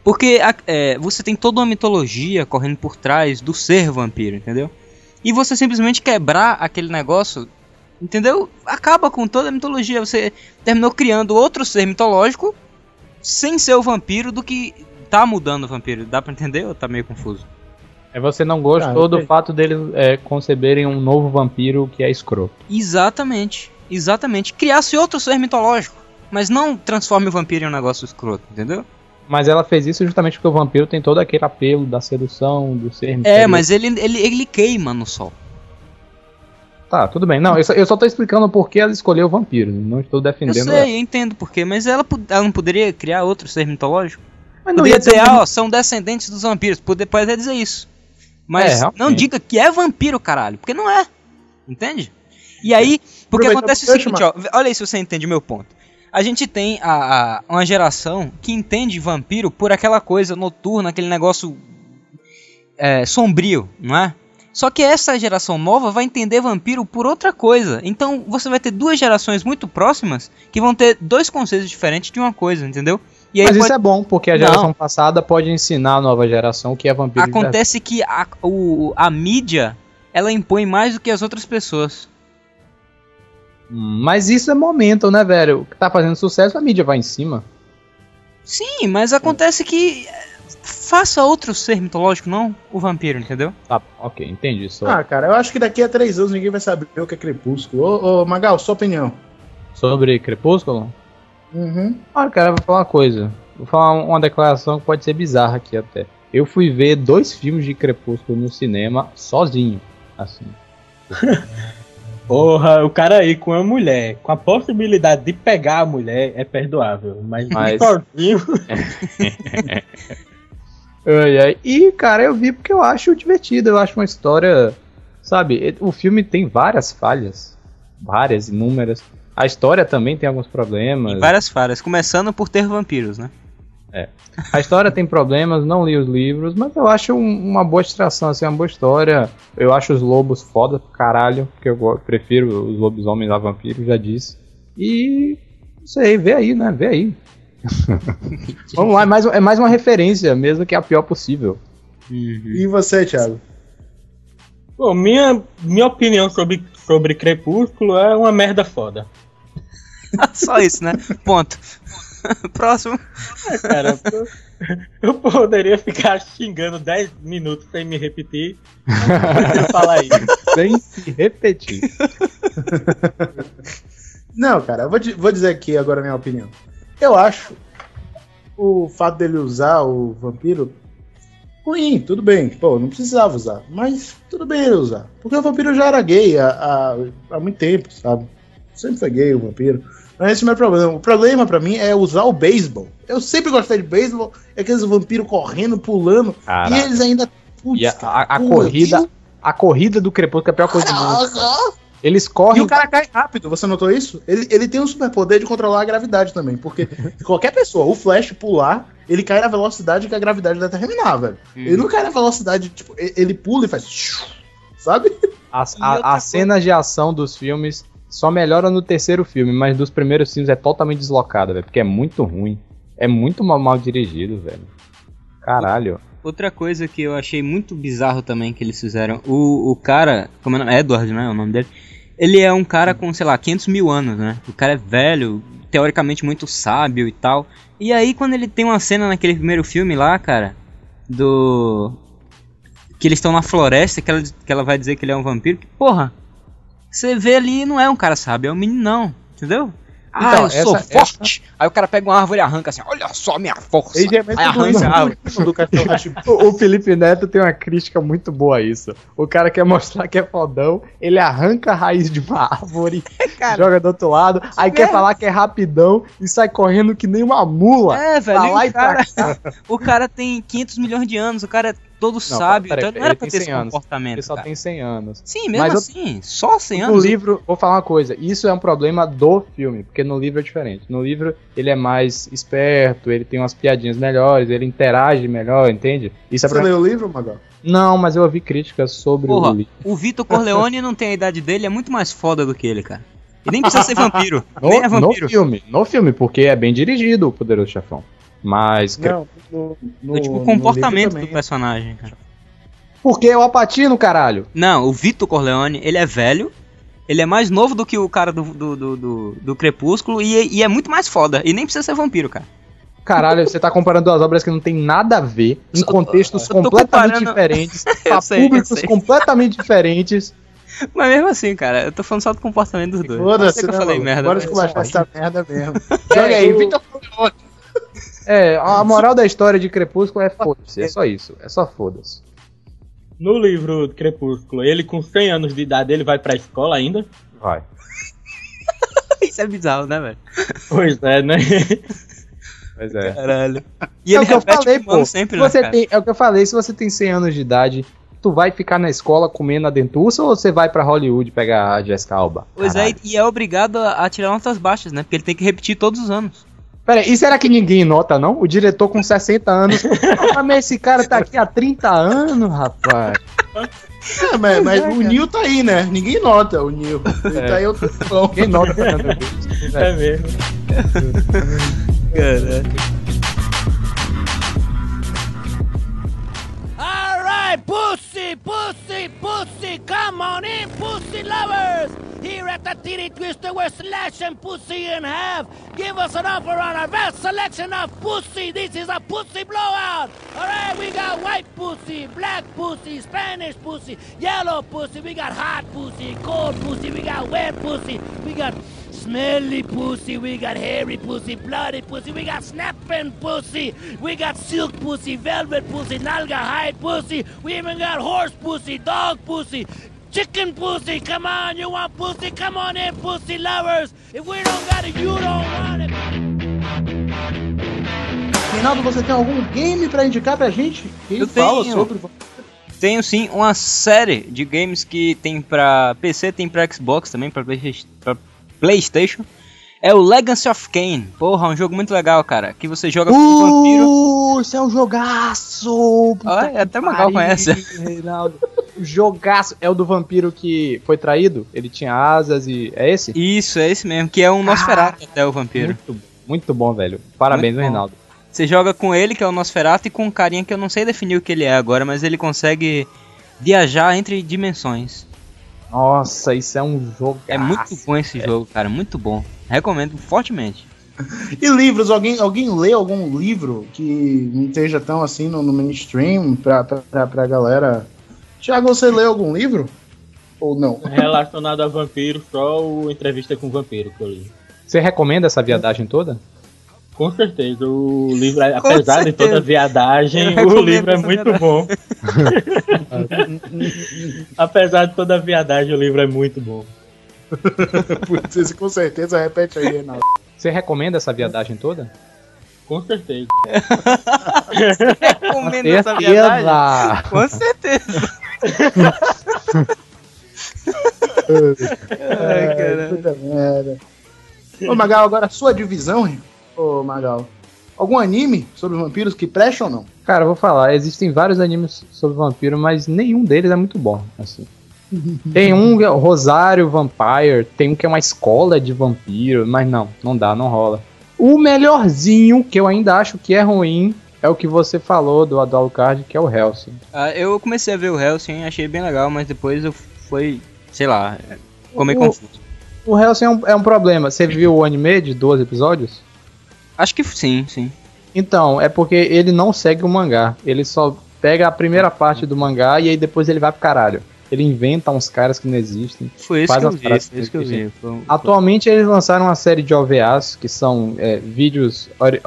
Porque é, você tem toda uma mitologia correndo por trás do ser vampiro, entendeu? E você simplesmente quebrar aquele negócio, entendeu? Acaba com toda a mitologia. Você terminou criando outro ser mitológico sem ser o vampiro do que tá mudando o vampiro. Dá pra entender ou tá meio confuso? É você não gostou Ah, do fato deles é, conceberem um novo vampiro que é escroto. Exatamente. Exatamente. Criasse outro ser mitológico. Mas não transforme o vampiro em um negócio escroto, entendeu? Mas ela fez isso justamente porque o vampiro tem todo aquele apelo da sedução, do ser É, misterioso. mas ele, ele, ele queima no sol. Tá, tudo bem. Não, eu só, eu só tô explicando por que ela escolheu o vampiro. Não estou Eu defendendo sei, ela. eu entendo porquê, mas ela, ela não poderia criar outro ser mitológico? Mas não Poderia ia dizer, ah, ó, são descendentes dos vampiros. Poder, pode até dizer isso. Mas É, não diga que é vampiro, caralho. Porque não é. Entende? E aí, porque acontece o seguinte, ó. Olha aí se você entende o meu ponto. A gente tem a, a- uma geração que entende vampiro por aquela coisa noturna, aquele negócio é, sombrio, não é? Só que essa geração nova vai entender vampiro por outra coisa. Então você vai ter duas gerações muito próximas que vão ter dois conceitos diferentes de uma coisa, entendeu? E aí Mas pode- isso é bom, porque a Não. geração passada pode ensinar a nova geração o que é vampiro. Acontece que a, o, a mídia ela impõe mais do que as outras pessoas. Hum, Mas isso é momento, né, velho? O que tá fazendo sucesso, a mídia vai em cima. Sim, mas acontece que é, faça outro ser mitológico, não o vampiro, entendeu? Tá, ok, entendi. Só. Ah, cara, eu acho que daqui a três anos ninguém vai saber o que é Crepúsculo. Ô, ô Magal, sua opinião. Sobre Crepúsculo? Uhum. Ah, cara, eu vou falar uma coisa. Vou falar uma declaração que pode ser bizarra aqui até. Eu fui ver dois filmes de Crepúsculo no cinema sozinho. Assim. <laughs> Porra, o cara aí com a mulher, com a possibilidade de pegar a mulher, é perdoável. Mas, Mas- sozinho. <laughs> E, cara, eu vi porque eu acho divertido. Eu acho uma história. Sabe, o filme tem várias falhas. Várias, inúmeras. A história também tem alguns problemas. Em várias falhas, começando por ter vampiros, né? A história tem problemas, não li os livros, mas eu acho um- uma boa distração, assim, uma boa história. Eu acho os lobos foda pro caralho, porque eu prefiro os lobisomens a vampiros, já disse. E. Não sei, vê aí, né? Vê aí. <laughs> Vamos lá, é mais, é mais uma referência, mesmo que a pior possível. E você, Thiago? Pô, minha, minha opinião sobre, sobre Crepúsculo é uma merda foda. <laughs> Só isso, né? Ponto. <laughs> Próximo. Cara, eu- poderia ficar xingando 10 minutos sem me repetir. prefiro falar isso. Sem se repetir. Não, cara, eu vou, vou dizer aqui agora a minha opinião. Eu acho o fato dele usar o vampiro ruim, tudo bem. Pô, não precisava usar. Mas tudo bem ele usar. Porque o vampiro já era gay há, há, há muito tempo, sabe? Sempre foi gay o vampiro. Não é esse o meu problema. O problema pra mim é usar o beisebol. Eu sempre gostei de beisebol, é aqueles vampiros correndo, pulando. Caraca. E eles ainda. Putz, E a, a- a pula, corrida. A corrida do Crepúsculo é a pior coisa do mundo. Eles E correm. o cara cai rápido, você notou isso? Ele, ele tem um superpoder de controlar a gravidade também, porque <laughs> qualquer pessoa, o Flash pular, ele cai na velocidade que a gravidade determinar, velho. Ele não cai na velocidade, tipo, e- ele pula e faz. Sabe? As, E a- as cenas de ação dos filmes só melhoram no terceiro filme, mas dos primeiros filmes é totalmente deslocada, velho. Porque é muito ruim. É muito mal, mal dirigido, velho. Caralho. Outra coisa que eu achei muito bizarro também que eles fizeram, o, o cara, como é nome? Edward, né, o nome dele? ele é um cara com, sei lá, 500 mil anos, né? O cara é velho, teoricamente muito sábio e tal. E aí, quando ele tem uma cena naquele primeiro filme lá, cara, do. Que eles estão na floresta, que ela, que ela vai dizer que ele é um vampiro, que, porra, você vê ali não é um cara sábio, é um meninão, entendeu? Ah, Então, eu sou essa- forte. Aí o cara pega uma árvore e arranca assim, olha só minha força. Ele é Aí do- arranca a árvore. <laughs> do O, o Felipe Neto tem uma crítica muito boa a isso. O cara quer mostrar que é fodão, ele arranca a raiz de uma árvore, <laughs> Cara, joga do outro lado, aí quer merda. falar que é rapidão e sai correndo que nem uma mula. É, velho, pra lá o e pra cara, <laughs> o cara tem 500 milhões de anos, o cara é todo Não, sábio, peraí, então não era ele pra ter esse 100 anos. comportamento. Ele só cara. tem 100 anos. Sim, mesmo Mas eu- assim, só 100 No anos. livro, vou falar uma coisa, isso é um problema do filme, porque no livro é diferente. No livro ele é mais esperto, ele tem umas piadinhas melhores, ele interage melhor, entende? Isso é Você pra... leu o livro, Magal? Não, mas eu ouvi críticas sobre Porra, o livro. o Vitor Corleone não tem a idade dele, é muito mais foda do que ele, cara. E nem precisa ser vampiro. <laughs> No, nem é no vampiro. filme, no filme, porque é bem dirigido o Poderoso Chefão. Mas. Não, no, no, tipo, o comportamento do também. personagem, cara. Porque é o Apatino, caralho. Não, o Vitor Corleone, ele é velho, ele é mais novo do que o cara do, do, do, do- do Crepúsculo e, e é muito mais foda. E nem precisa ser vampiro, cara. Caralho, você tá comparando duas obras que não tem nada a ver, em contextos completamente comparando- diferentes, <laughs> pra sei, públicos completamente diferentes. Mas mesmo assim, cara, eu tô falando só do comportamento dos dois. Foda-se, eu né, falei merda. Bora esculachar essa merda mesmo. É, Joga aí, o- Vitor É, a moral da história de Crepúsculo é foda-se, é só isso, é só foda-se. No livro Crepúsculo, ele com 100 anos de idade, ele vai pra escola ainda? Vai. <laughs> Isso é bizarro, né, velho? Pois é, né? Pois é. Caralho. E é ele o que eu falei, pô. sempre, Se né, você cara? tem, é o que eu falei, se você tem 100 anos de idade, tu vai ficar na escola comendo a dentuça ou você vai pra Hollywood pegar a Jessica Alba? Pois Caralho. é, e é obrigado a, a tirar notas baixas, né? Porque ele tem que repetir todos os anos. Pera aí, e será que ninguém nota, não? O diretor com 60 anos. "Ah, mas esse cara tá aqui há 30 anos, rapaz. É, mas, mas o Nil tá aí, né? Ninguém nota o Nil. Ele É. tá aí outro. Quem nota Fernando Augusto? É mesmo. All pussy, pussy, pussy, come on in, pussy lovers. Here at the Titty Twister, we're slashing pussy in half. Give us an offer on our vast selection of pussy. This is a pussy blowout. All right, we got white pussy, black pussy, Spanish pussy, yellow pussy. We got hot pussy, cold pussy. We got wet pussy. We got smelly pussy, we got hairy pussy, bloody pussy, we got snapping pussy, we got silk pussy, velvet pussy, nalga hide pussy, we even got horse pussy, dog pussy, chicken pussy. Come on, you want pussy? Come on in, pussy lovers. If we don't got it, you don't want it. Reinaldo, você tem algum game pra indicar pra gente? Quem Eu fala tenho. sobre. Tenho sim uma série de games que tem pra PC, tem pra Xbox também, pra, Play- pra PlayStation. É o Legacy of Kain. Porra, um jogo muito legal, cara. Que você joga com um vampiro. Isso é um jogaço! Olha, que até Magal conhece. Reinaldo. Jogaço. É o do vampiro que foi traído? Ele tinha asas e. É esse? Isso, é esse mesmo, que é um Nosferatu até o vampiro. Muito, bom, muito bom, velho. Parabéns. Reinaldo. Você joga com ele, que é o Nosferatu, e com um carinha que eu não sei definir o que ele é agora, mas ele consegue viajar entre dimensões. Nossa, isso é um jogo. É muito bom esse jogo, cara, muito bom. Recomendo fortemente. <laughs> E livros? Alguém, alguém lê algum livro que não esteja tão assim no, no mainstream pra, pra, pra, pra galera? Tiago, você lê algum livro? Ou não? <laughs> Relacionado a vampiro, só o Entrevista com o Vampiro que eu li. Você recomenda essa viadagem toda? Com certeza, o livro, é- Com apesar de certeza. toda a viadagem, o livro é essa muito viadagem. bom. <laughs> apesar de toda a viadagem, o livro é muito bom. <laughs> Com certeza repete aí, Reinaldo. Você recomenda essa viadagem toda? Com certeza. Recomendo essa viagem. Certeza! Com certeza. <laughs> Ai, cara. Puta merda. Ô, Magal, agora a sua divisão, hein? Ô, Magal. Algum anime sobre vampiros que presta ou não? Cara, eu vou falar, existem vários animes sobre vampiro, mas nenhum deles é muito bom, assim. <laughs> Tem um que é o Rosário Vampire, tem um que é uma escola de vampiro, mas não, não dá, não rola. O melhorzinho, que eu ainda acho que é ruim, é o que você falou do Alucard, que é o Hellsing. Ah, eu comecei a ver o Hellsing, achei bem legal, mas depois eu foi, sei lá, ficou meio O- confuso. O Hellsing é um, é um problema. Você viu o anime de 12 episódios? Acho que sim, sim. Então, é porque ele não segue o mangá. Ele só pega a primeira parte do mangá e aí depois ele vai pro caralho. Ele inventa uns caras que não existem. Foi isso Faz que eu vi, foi isso que eu vi. Foi um- Atualmente eles lançaram uma série de OVAs, que são é, vídeos. ori-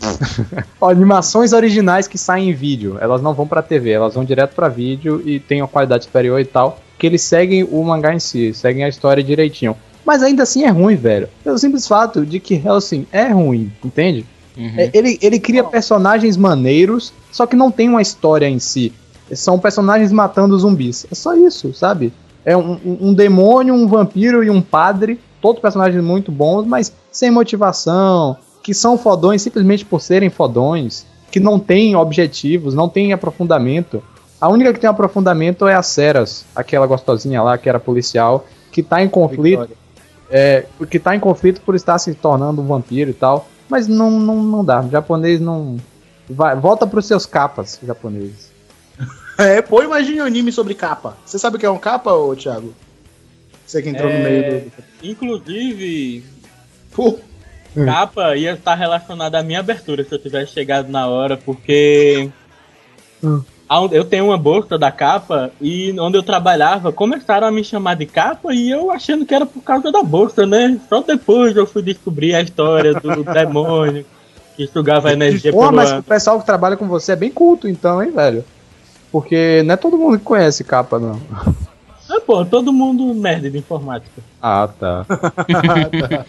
<laughs> animações originais que saem em vídeo. Elas não vão pra TV, elas vão direto pra vídeo e tem uma qualidade superior e tal. Que eles seguem o mangá em si, seguem a história direitinho. Mas ainda assim é ruim, velho. Pelo simples fato de que Hellsing é ruim, entende? Uhum. É, ele, ele cria personagens maneiros, só que não tem uma história em si. São personagens matando zumbis. É só isso, sabe? É um, um- um demônio, um vampiro e um padre. Todos personagens muito bons, mas sem motivação. Que são fodões simplesmente por serem fodões. Que não têm objetivos, não têm aprofundamento. A única que tem aprofundamento é a Ceras, aquela gostosinha lá que era policial, que tá em conflito. É, que tá em conflito por estar se tornando um vampiro e tal. Mas não, não, não dá. O japonês não. Vai, volta pros seus capas, japoneses. <laughs> É, pô, imagine um anime sobre capa. Você sabe o que é um capa, ô Thiago? Você que entrou É, no meio do. Inclusive, Pô, <laughs> capa ia estar relacionada à minha abertura se eu tivesse chegado na hora, porque Hum. Eu tenho uma bolsa da capa e onde eu trabalhava começaram a me chamar de capa e eu achando que era por causa da bolsa, né? Só depois eu fui descobrir a história do <laughs> demônio que sugava energia pelo mas o pessoal que trabalha com você é bem culto, então, hein, velho? Porque não é todo mundo que conhece capa, não. Ah, pô, todo mundo merda de informática. Ah, tá. <laughs>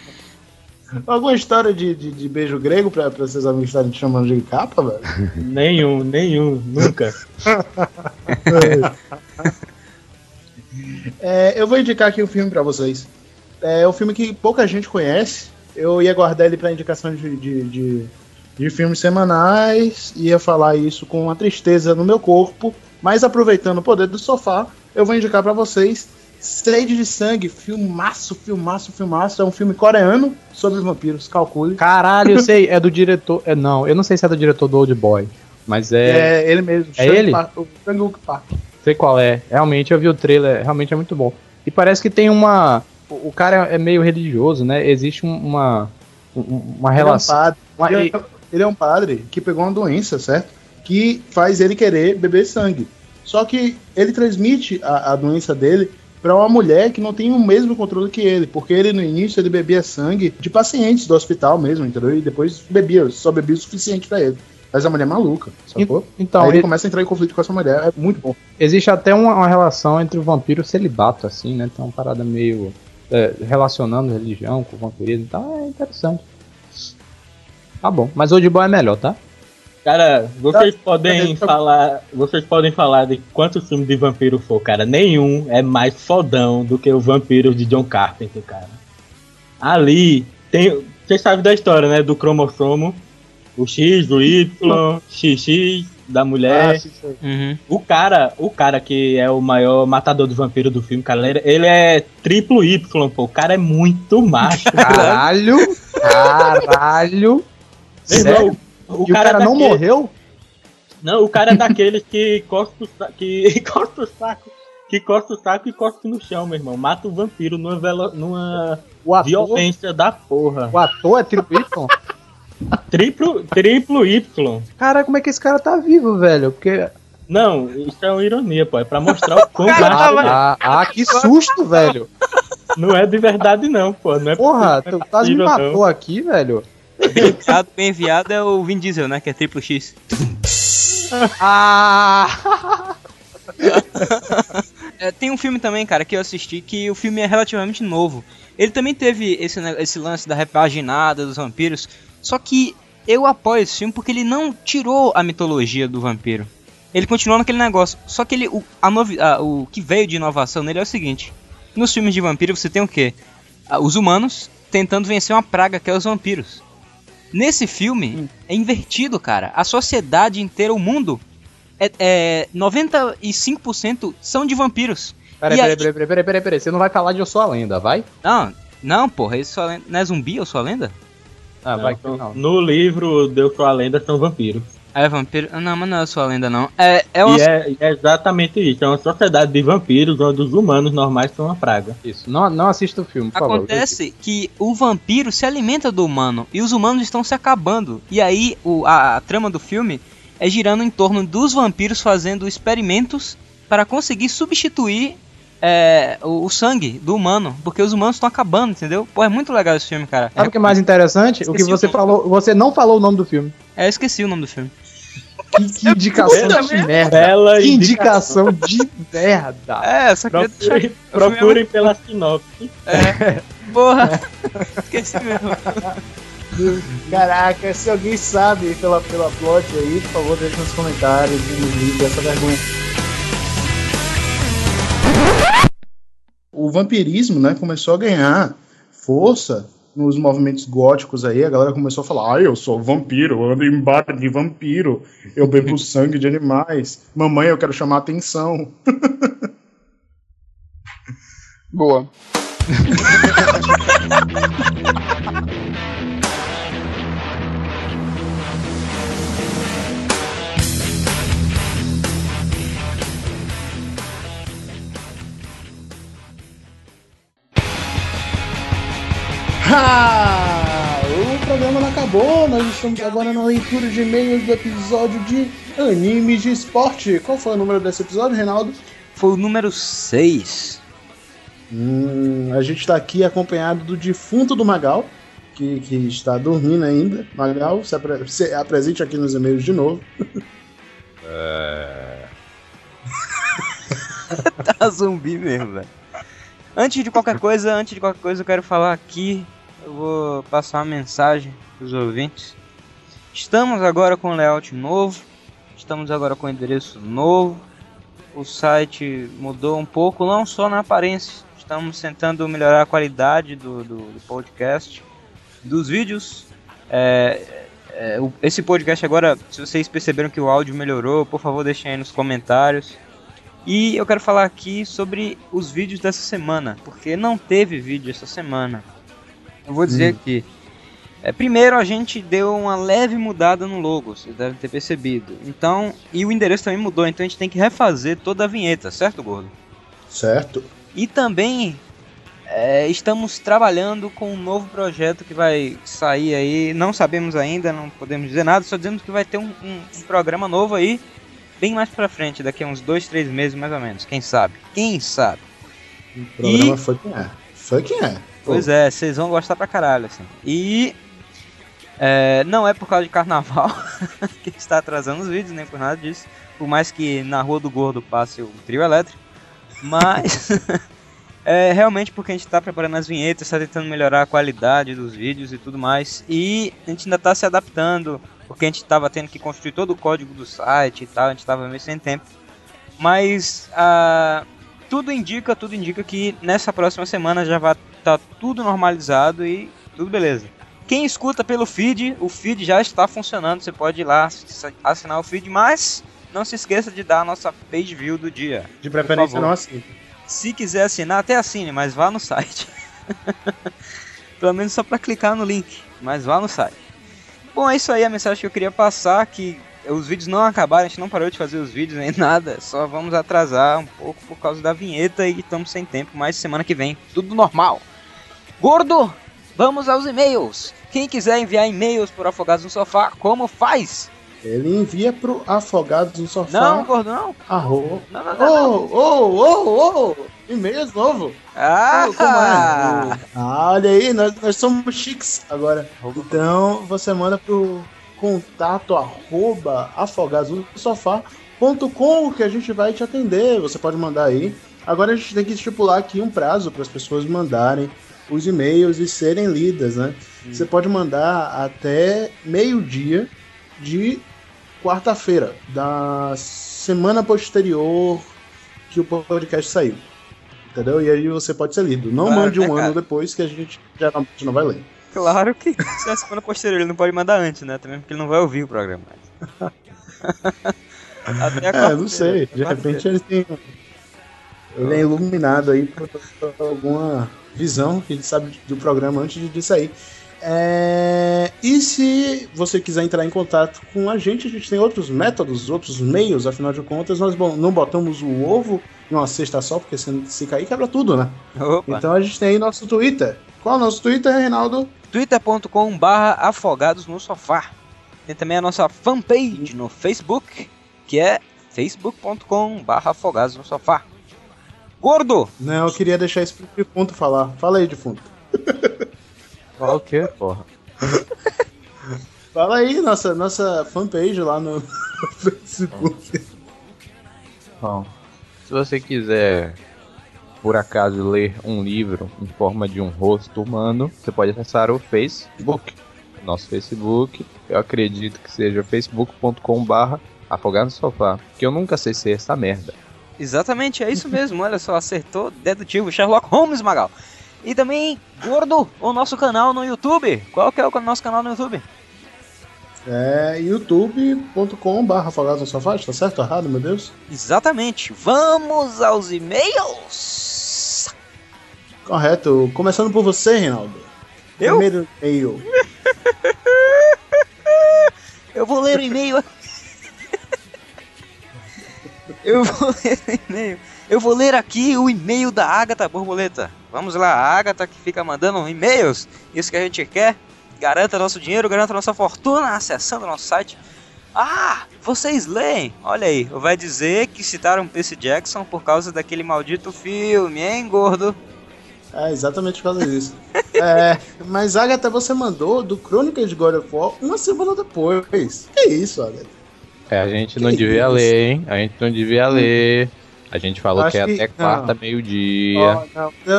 alguma história de, de, de beijo grego pra, pra seus amigos estarem te chamando de capa, velho? <laughs> Nenhum, nenhum, nunca. <laughs> É, eu vou indicar aqui um filme pra vocês. É um filme que pouca gente conhece. Eu ia guardar ele pra indicação de, de, de, de filmes semanais. Ia falar isso com uma tristeza no meu corpo. Mas aproveitando o poder do sofá, eu vou indicar pra vocês Sede de Sangue, filmaço, filmaço, filmaço. É um filme coreano sobre vampiros, calcule. Caralho, eu sei, é do diretor. É, não, eu não sei se é do diretor do Old Boy. Mas é. É, ele mesmo. É Shang ele? Park- o Shang-Wook Park. Sei qual é. Realmente eu vi o trailer, realmente é muito bom. E parece que tem uma. O cara é meio religioso, né? Existe um- uma. um- Uma Ele é um relação. padre. é, ele é um padre que pegou uma doença, certo? Que faz ele querer beber sangue. Só que ele transmite a, a doença dele para uma mulher que não tem o mesmo controle que ele, porque ele no início ele bebia sangue de pacientes do hospital mesmo, entendeu? E depois bebia, só bebia o suficiente para ele. Mas a mulher é maluca, sacou? Então, Aí ele ele- começa a entrar em conflito com essa mulher, é muito bom. existe até uma, uma relação entre o vampiro e o celibato, assim, né? Tem uma parada meio. é, relacionando religião com vampirismo e tal. É interessante. Tá bom. Mas Old Boy é melhor, tá? Cara, vocês Tá, podem tá. falar. Vocês podem falar de quantos filmes de vampiro for, cara. Nenhum é mais fodão do que o Vampiro de John Carpenter, cara. Ali tem. Vocês sabem da história, né? Do cromossomo. O X, o Y, XX da mulher. Ah. Uhum. O cara, o cara que é o maior matador de vampiro do filme, cara, ele, é triplo Y, pô. O cara é muito macho. Caralho! <laughs> Caralho! Meu Sério? irmão, o, e o cara não morreu? Não, o cara é daqueles que <laughs> costa <laughs> o saco, que costa o saco, que costa o saco e cospe no chão, meu irmão. Mata o vampiro numa, velo, numa ator, violência da porra. o ator é Triple Y? <laughs> Triplo, triplo Y. Cara, como é que esse cara tá vivo, velho? Porque. Não, isso é uma ironia, pô. É pra mostrar o quão cara é. Ah, ah, que susto, velho! Não é de verdade, não, pô. Não é Porra, tu não é quase me não. matou aqui, velho. Bem enviado é o Vin Diesel, né? Que é triplo X. Ah! <laughs> É, tem um filme também, cara, que eu assisti que o filme é relativamente novo. Ele também teve esse, esse lance da repaginada dos vampiros. Só que eu apoio esse filme porque ele não tirou a mitologia do vampiro. Ele continuou naquele negócio. Só que ele, o, a novi, a- o que veio de inovação nele é o seguinte: nos filmes de vampiro você tem o quê? Ah, Os humanos tentando vencer uma praga que é os vampiros. Nesse filme é invertido, cara. A sociedade inteira, o mundo, é, é 95% são de vampiros. Peraí, peraí, aí- peraí, peraí, peraí, peraí, peraí. Você não vai falar de Eu Sou a Lenda, vai? Não, não, porra, isso não é zumbi, eu sou a lenda? Ah, Não, vai. então, Não. No livro Deus Sua Lenda são vampiros. É vampiro? Não, mas não é a sua lenda, não. É, é uma... E é, é exatamente isso. É uma sociedade de vampiros onde os humanos normais são uma praga. Isso. Não, não assista o filme, por favor. Acontece que o vampiro se alimenta do humano e os humanos estão se acabando. E aí o, a, a trama do filme é girando em torno dos vampiros fazendo experimentos para conseguir substituir é, o, o sangue do humano, porque os humanos estão acabando, entendeu? Pô, é muito legal esse filme, cara. Sabe o que é mais interessante? O que o você nome. falou, você não falou o nome do filme. É, eu esqueci o nome do filme. Que, <laughs> que indicação de merda. Bela Que indicação de merda. É, só queria deixar... Procurem, procurem pela sinopse. Porra, esqueci mesmo. Caraca, se alguém sabe pela, pela plot aí, por favor, deixa nos comentários e nos livre dessa vergonha. O vampirismo, né, começou a ganhar força nos movimentos góticos aí, a galera começou a falar, ah, eu sou vampiro, eu ando em bar de vampiro, eu bebo <laughs> sangue de animais, mamãe, eu quero chamar atenção. <laughs> Boa. <laughs> o programa não acabou, nós estamos agora na leitura de e-mails do episódio de animes de esporte. Qual foi o número desse episódio, Reinaldo? Foi o número 6. Hum, a gente está aqui acompanhado do defunto do Magal, que, que está dormindo ainda. Magal, se, apre se apresente aqui nos e-mails de novo. <laughs> <laughs> tá zumbi mesmo, velho. Antes de qualquer coisa, antes de qualquer coisa, eu quero falar aqui. Eu vou passar uma mensagem pros ouvintes. Estamos agora com layout novo. Estamos agora com endereço novo. O site mudou um pouco, não só na aparência. Estamos tentando melhorar a qualidade do, do, do podcast, dos vídeos. É, é, esse podcast agora, se vocês perceberam que o áudio melhorou, por favor deixem aí nos comentários. E eu quero falar aqui sobre os vídeos dessa semana, porque não teve vídeo essa semana. Eu vou dizer aqui. É, primeiro a gente deu uma leve mudada no logo, vocês devem ter percebido. Então, e o endereço também mudou, então a gente tem que refazer toda a vinheta, certo, Gordo? Certo. E também é, estamos trabalhando com um novo projeto que vai sair aí. Não sabemos ainda, não podemos dizer nada, só dizemos que vai ter um, um- um programa novo aí, bem mais pra frente, daqui a uns dois, três meses mais ou menos. Quem sabe? Quem sabe? O programa foi quem é. Foi quem é. Pois é, vocês vão gostar pra caralho, assim. E é, não é por causa de carnaval <laughs> que está atrasando os vídeos, nem por nada disso. Por mais que na Rua do Gordo passe o trio elétrico. Mas <laughs> é realmente porque a gente está preparando as vinhetas, está tentando melhorar a qualidade dos vídeos e tudo mais. E a gente ainda está se adaptando, porque a gente estava tendo que construir todo o código do site e tal, a gente estava meio sem tempo. Mas ah, tudo indica, tudo indica que nessa próxima semana já vai estar tudo normalizado e tudo beleza. Quem escuta pelo feed, o feed já está funcionando, você pode ir lá ass- assinar o feed, mas não se esqueça de dar a nossa page view do dia. De preferência não assim. Se quiser assinar, até assine, mas vá no site. <laughs> Pelo menos só para clicar no link, mas vá no site. Bom, é isso aí a mensagem que eu queria passar, que os vídeos não acabaram, a gente não parou de fazer os vídeos nem <laughs> nada, só vamos atrasar um pouco por causa da vinheta e estamos sem tempo, mas semana que vem, tudo normal. Gordo, vamos aos e-mails. Quem quiser enviar e-mails por Afogados no Sofá, como faz? Ele envia pro Afogados no Sofá. Não, gordo, não. Arro... Não, não, não. Ô, ô, ô, ô! E-mails novo. Ah, Como é? Ah, olha aí, nós, nós somos chiques agora. Então você manda pro contato arroba afogadosofá.com que a gente vai te atender. Você pode mandar aí. Agora a gente tem que estipular aqui um prazo para as pessoas mandarem os e-mails e serem lidas, né? Você pode mandar até meio-dia de quarta-feira da semana posterior que o podcast saiu. Entendeu? E aí você pode ser lido. Não Claro, mande um né, ano depois que a gente geralmente não vai ler. Claro que se é a semana posterior, ele não pode mandar antes, né? Também porque ele não vai ouvir o programa. <laughs> É, não sei. De repente ele tem. Ele é iluminado aí por, por alguma visão que ele sabe do programa antes de, sair. É, E se você quiser entrar em contato com a gente, a gente tem outros métodos, outros meios, afinal de contas, nós não botamos o ovo em uma cesta só, porque se, se cair, quebra tudo, né? Opa. Então a gente tem aí nosso Twitter. Qual é o nosso Twitter, Reinaldo? twitter.com barra afogados no sofá. Tem também a nossa fanpage no Facebook, que é facebook.com barra afogados no sofá. Gordo! Não, eu queria deixar esse pro defunto falar. Fala aí, defunto. Falar o quê, porra? Fala aí, nossa, nossa fanpage lá no <laughs> Facebook. Bom, se você quiser, por acaso, ler um livro em forma de um rosto humano, você pode acessar o Facebook. Nosso Facebook, eu acredito que seja facebook.com barra afogar no sofá. Que eu nunca sei ser essa merda. Exatamente, é isso mesmo, olha só, acertou dedutivo Sherlock Holmes, Magal. E também, Gordo, o nosso canal no YouTube. Qual que é o nosso canal no YouTube? É youtube.com barra afogados no sofá, tá certo ou errado, meu Deus? Exatamente, vamos aos e-mails! Correto. Começando por você, Reinaldo. Eu? Primeiro e-mail. <laughs> Eu vou ler o e-mail. Eu vou <laughs> ler o e-mail. Eu vou ler aqui o e-mail da Agatha Borboleta. Vamos lá, a Agatha que fica mandando e-mails. Isso que a gente quer. Garanta nosso dinheiro, garanta nossa fortuna acessando nosso site. Ah, vocês leem? Olha aí, vai dizer que citaram Percy Jackson por causa daquele maldito filme, hein, gordo? É, exatamente por causa disso. <laughs> é, mas Agatha, você mandou do Crônicas de God of War uma semana depois. Que isso, Agatha? É, a gente não Que devia isso? ler, hein? A gente não devia ler. A gente falou Acho que é que- até quarta, meio-dia.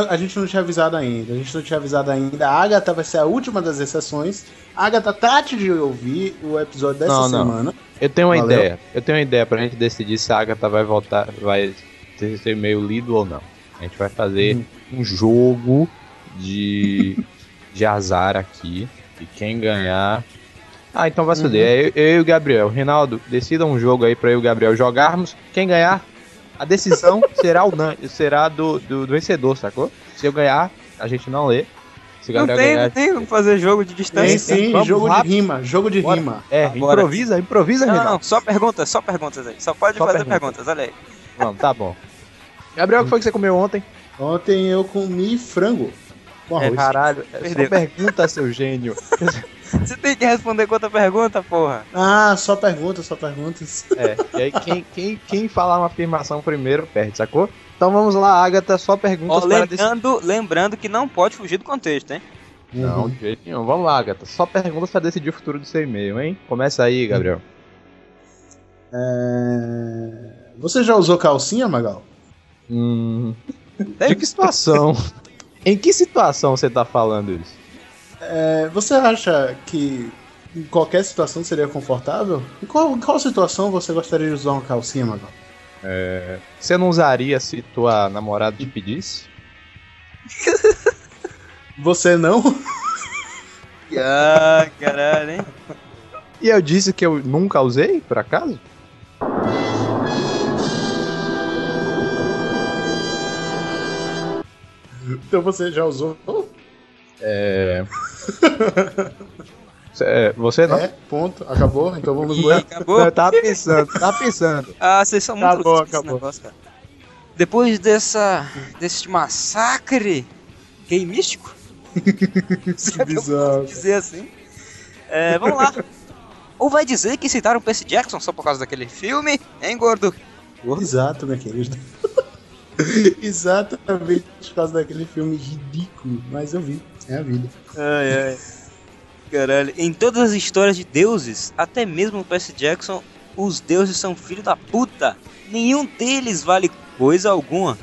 A gente não tinha avisado ainda. A gente não tinha avisado ainda. A Agatha vai ser a última das exceções. A Agatha trate de ouvir o episódio dessa Não, não. semana. Eu tenho uma Valeu. ideia. Eu tenho uma ideia pra gente decidir se a Agatha vai voltar, vai esse e-mail lido ou não. A gente vai fazer um jogo de, de azar aqui. E quem ganhar. Ah, então vai se fuder. É eu, eu e o Gabriel. Rinaldo, decida um jogo aí pra eu e o Gabriel jogarmos. Quem ganhar, a decisão <laughs> será, unan- será do, do, do vencedor, sacou? Se eu ganhar, a gente não lê. Se o Não Gabriel tem, ganhar. não tem como fazer jogo de Tem distância. sim, vamos jogo rápido. de rima. Jogo de Bora. rima. É, Agora. improvisa, improvisa, Não, Rinaldo. não, só perguntas, só perguntas aí. Só pode Só fazer pergunta. perguntas, olha aí. Vamos, tá bom. Gabriel, o que foi que você comeu ontem? Ontem eu comi frango com arroz. Caralho, é só pergunta, seu gênio. <laughs> Você tem que responder com outra pergunta, porra. Ah, só perguntas, só perguntas. É, e aí quem, quem, quem falar uma afirmação primeiro perde, sacou? Então vamos lá, Agatha, só perguntas decidir. lembrando, lembrando que não pode fugir do contexto, hein? Não, de jeito nenhum. Vamos lá, Agatha, só perguntas para decidir o futuro do seu e-mail, hein? Começa aí, Gabriel. É, Você já usou calcinha, Magal? Hum, de que situação? <laughs> em que situação você tá falando isso? É, Você acha que em qualquer situação seria confortável? Em qual, em qual situação você gostaria de usar uma calcinha, Magal? Você não usaria se tua namorada te pedisse? <laughs> Você não? <laughs> Ah, caralho, hein? E eu disse que eu nunca usei, por acaso? Então você já usou? É. Cê- Você não? É, ponto. Acabou. Então vamos lá. <laughs> Acabou? Eu tava pensando, tava pensando. <laughs> Ah, vocês são muito Acabou, acabou. negócio, cara. Depois dessa. desse massacre gay místico, <laughs> é que Bizarro. dizer assim. É, vamos lá. Ou vai dizer que citaram Percy Jackson só por causa daquele filme, hein, gordo? Exato, minha querida. Exatamente por causa daquele filme ridículo. Mas eu vi. É a vida. Ai, ai. Caralho. Em todas as histórias de deuses, até mesmo o Percy Jackson, os deuses são filho da puta. Nenhum deles vale coisa alguma.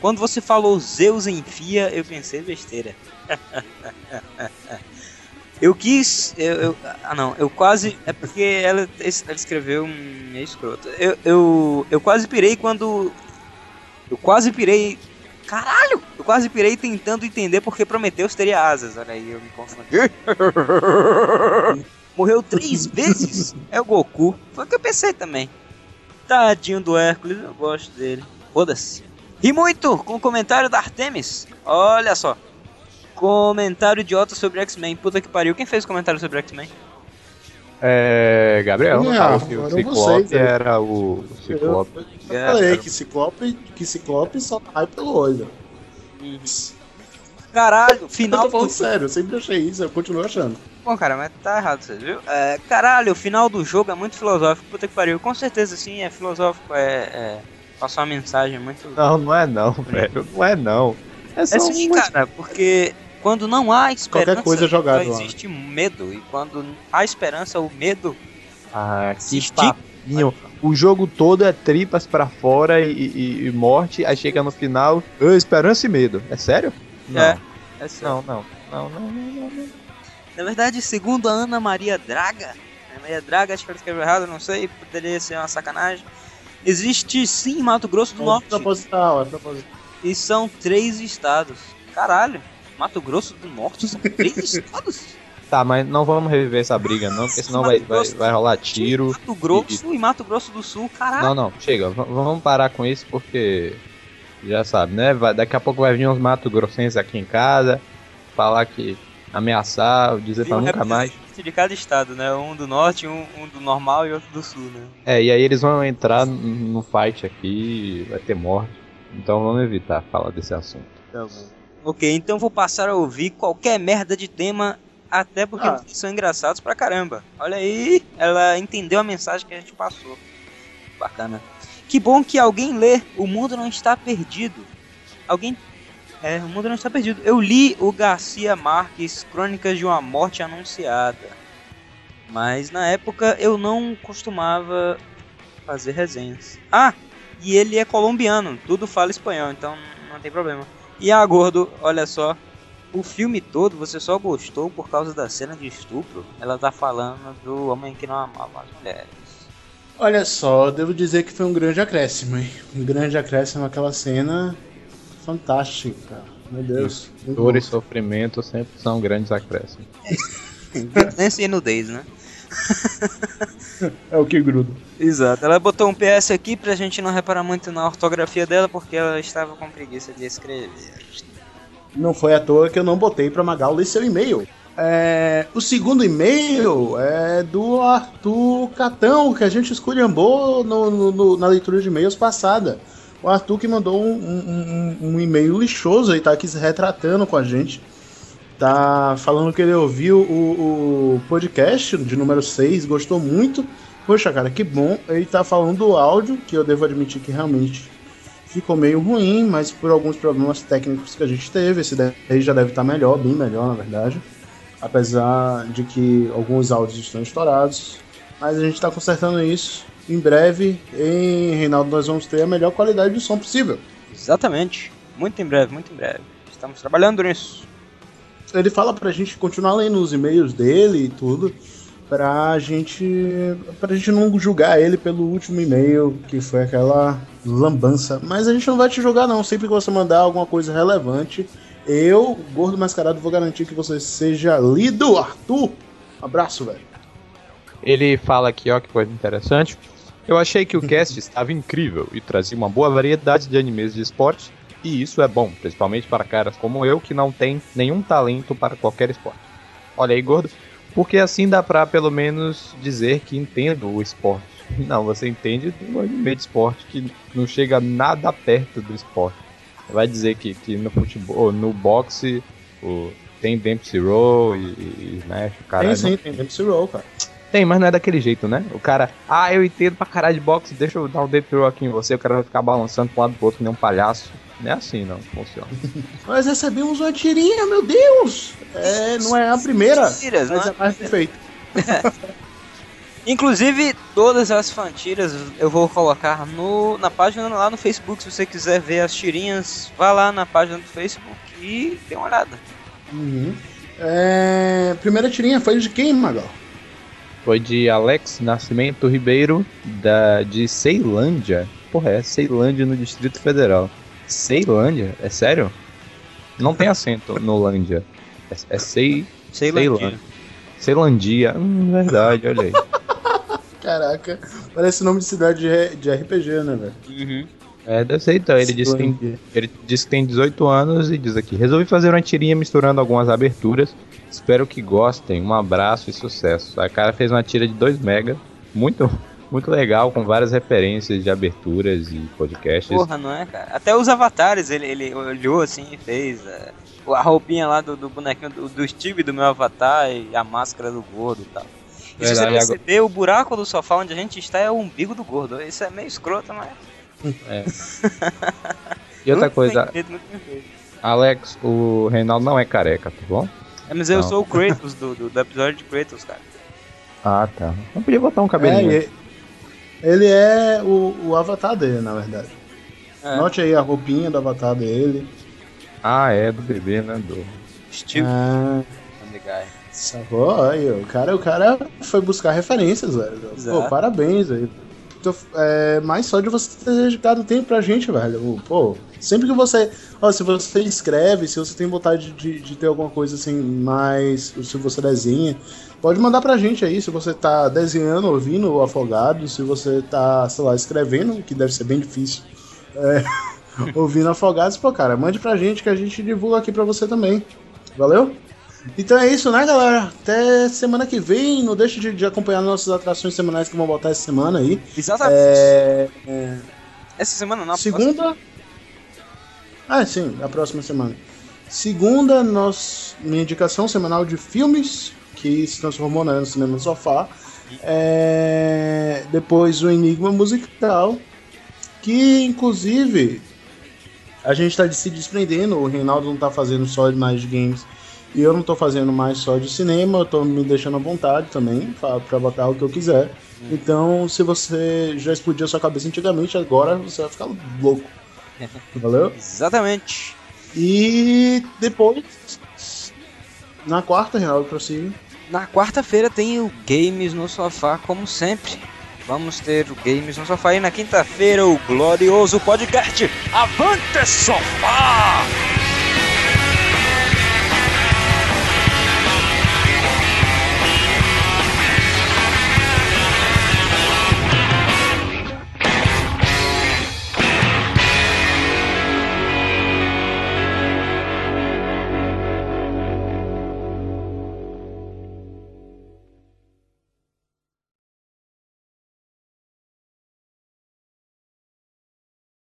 Quando você falou Zeus enfia, eu pensei besteira. <laughs> eu quis. Eu, eu- ah, não. Eu quase. É porque ela, ela escreveu um meio escroto. Eu, eu, eu quase pirei quando. Eu quase pirei Caralho! Eu quase pirei tentando entender porque Prometheus teria asas. Olha aí, eu me confundi. <laughs> Morreu três vezes? É o Goku. Foi o que eu pensei também. Tadinho do Hércules, eu gosto dele. Foda-se. E muito com o comentário da Artemis. Olha só. Comentário idiota sobre X-Men. Puta que pariu. Quem fez comentário sobre X-Men? É. Gabriel, Não, o Ciclope vocês, né? era o Ciclope. Eu É, falei que Ciclope, que Ciclope só cai pelo olho. Caralho, Eu final tô falando do... sério, eu sempre achei isso, eu continuo achando. Bom, cara, mas tá errado, você viu? É, caralho, o final do jogo é muito filosófico. Puta que pariu. Com certeza, sim, é filosófico. É... é... Passar uma mensagem muito... Não, não é não, velho. Não é não. É só É sim, uma- cara, porque quando não há esperança, Qualquer coisa jogada só lá. existe medo. E quando há esperança, o medo Ah, se que estica. papinho. O jogo todo é tripas pra fora e, e- e morte, aí chega no final, "Ah, esperança e medo. É sério? Não. É. É sério. Não, não. Não, não, não, não, não. Na verdade, segundo a Ana Maria Draga, Ana Maria Draga, acho que escreveu errado, não sei, poderia ser uma sacanagem. Existe sim Mato Grosso do É Norte. proposital, é proposital. E são três estados. Caralho, Mato Grosso do Norte são três <laughs> estados? Tá, mas não vamos reviver essa briga não, porque senão vai, vai, vai rolar tiro. Mato Grosso e Mato Grosso do Sul, caralho. Não, não, chega, vamos parar com isso porque já sabe, né? Vai- daqui a pouco vai vir uns mato grossenses aqui em casa, falar que ameaçar, dizer pra um nunca mais. de cada estado, né? Um do norte, um, um do normal e outro do sul, né? É, e aí eles vão entrar no- fight aqui, vai ter morte. Então vamos evitar falar desse assunto. Ok, então vou passar a ouvir qualquer merda de tema, até porque Ah. são engraçados pra caramba. Olha aí, ela entendeu a mensagem que a gente passou. Bacana. Que bom que alguém lê O Mundo Não Está Perdido. Alguém. É, O Mundo Não Está Perdido. Eu li o Garcia Marques Crônicas de uma Morte Anunciada. Mas na época eu não costumava fazer resenhas. Ah, e ele é colombiano, tudo fala espanhol, então não tem problema. E a Gordo, olha só, o filme todo você só gostou por causa da cena de estupro? Ela tá falando do homem que não amava as mulheres. Olha só, devo dizer que foi um grande acréscimo, hein? Um grande acréscimo aquela cena fantástica. Meu Deus. Dor e sofrimento sempre são grandes acréscimos. <laughs> Nessa e nudez, né? É o que gruda. Exato. Ela botou um PS aqui pra gente não reparar muito na ortografia dela porque ela estava com preguiça de escrever. Não foi à toa que eu não botei pra Magal ler seu e-mail. É, o segundo e-mail é do Arthur Catão, que a gente esculhambou no, no- no- na leitura de e-mails passada. O Arthur que mandou um, um- um- um e-mail lixoso e tá aqui se retratando com a gente. Tá falando que ele ouviu o, o podcast de número 6, gostou muito. Poxa, cara, que bom. Ele tá falando do áudio, que eu devo admitir que realmente ficou meio ruim, mas por alguns problemas técnicos que a gente teve, esse daí já deve estar melhor, bem melhor na verdade. Apesar de que alguns áudios estão estourados. Mas a gente está consertando isso. Em breve, em Reinaldo, nós vamos ter a melhor qualidade de som possível. Exatamente. Muito em breve, muito em breve. Estamos trabalhando nisso. Ele fala pra gente continuar lendo os e-mails dele e tudo, pra gente. pra gente não julgar ele pelo último e-mail, que foi aquela lambança. Mas a gente não vai te julgar não, sempre que você mandar alguma coisa relevante, eu, gordo mascarado, vou garantir que você seja lido, Arthur. Abraço, velho. Ele fala aqui, ó, que coisa interessante. Eu achei que o <laughs> cast estava incrível e trazia uma boa variedade de animes de esporte, e isso é bom, principalmente para caras como eu que não tem nenhum talento para qualquer esporte. Olha aí, gordo, porque assim dá pra pelo menos dizer que entendo o esporte. <laughs> Não, você entende do anime de esporte que não chega nada perto do esporte. Vai dizer que, que no futebol, no boxe, o, tem Dempsey Roll e, e Smash, cara. tem sim, tem Dempsey Roll, cara. Tem, mas não é daquele jeito, né? O cara, ah, eu entendo pra caralho de boxe, deixa eu dar um deep throw aqui em você, o cara vai ficar balançando pra um lado pro outro que nem um palhaço. Não é assim, não, funciona. <laughs> Nós recebemos uma tirinha, meu Deus! É, não é a primeira, Tiras, mas não é mais perfeita. <laughs> Inclusive, todas as fantiras eu vou colocar no, na página lá no Facebook. Se você quiser ver as tirinhas, vá lá na página do Facebook e dê uma olhada. Uhum. É, primeira tirinha foi de quem, Magal? Foi de Alex Nascimento Ribeiro, da, de Ceilândia. Porra, é Ceilândia no Distrito Federal. Ceilândia? É sério? Não tem acento no Lândia. É, é Cei, Ceilândia. Ceilandia. Hum, verdade, olha aí. <laughs> Caraca, parece nome de cidade de, de RPG, né, velho? Uhum. É, deve ser então. Ele disse, que tem, ele disse que tem 18 anos e diz aqui: resolvi fazer uma tirinha misturando algumas aberturas. Espero que gostem. Um abraço e sucesso. A cara fez uma tira de 2 mega. Muito, muito legal, com várias referências de aberturas e podcasts. Porra, não é, cara? Até os avatares ele, ele olhou assim e fez. é, a roupinha lá do, do bonequinho do, do Steve do meu avatar e a máscara do gordo e tal. E se você perceber, o buraco do sofá onde a gente está é o umbigo do gordo. Isso é meio escroto, mas. <laughs> E outra muito coisa, bem feito, muito bem feito. Alex, o Reinaldo não é careca, tá bom? É, mas eu Não. sou o Kratos do, do, do episódio de Kratos, cara. Ah, tá. Não podia botar um É, cabelinho. e- ele é o, o avatar dele, na verdade. É. Note aí a roupinha do avatar dele. Ah, é, do bebê, né? Do... Steve Ah, sacou? Aí, o cara, o cara foi buscar referências, velho. Pô, parabéns aí. Tô- é, mas só de você ter dedicado tempo pra gente, velho. Pô, sempre que você. Ó, se você escreve, se você tem vontade de, de ter alguma coisa assim, mais. Se você desenha, pode mandar pra gente aí. Se você tá desenhando, ouvindo o Afogado, se você tá, sei lá, escrevendo, que deve ser bem difícil. é, <laughs> ouvindo Afogados, pô, cara, mande pra gente que a gente divulga aqui pra você também. Valeu? Então é isso, né, galera? Até semana que vem. Não deixe de, de acompanhar nossas atrações semanais que vão voltar essa semana aí. Exatamente. É, Essa semana não. segunda. Ah, sim, a próxima semana. Segunda, nós, minha indicação semanal de filmes que se transformou né, no cinema sofá. É, depois o Enigma Musical, que inclusive a gente está se desprendendo. O Reinaldo não tá fazendo só mais de games e eu não tô fazendo mais só de cinema. Eu tô me deixando à vontade também para botar o que eu quiser. Então, se você já explodiu sua cabeça antigamente, agora você vai ficar louco. <laughs> Valeu? Exatamente. E depois, na quarta, Reinaldo prossiga. Na quarta-feira tem o Games no Sofá, como sempre. Vamos ter o Games no Sofá e na quinta-feira o glorioso podcast Avante Sofá!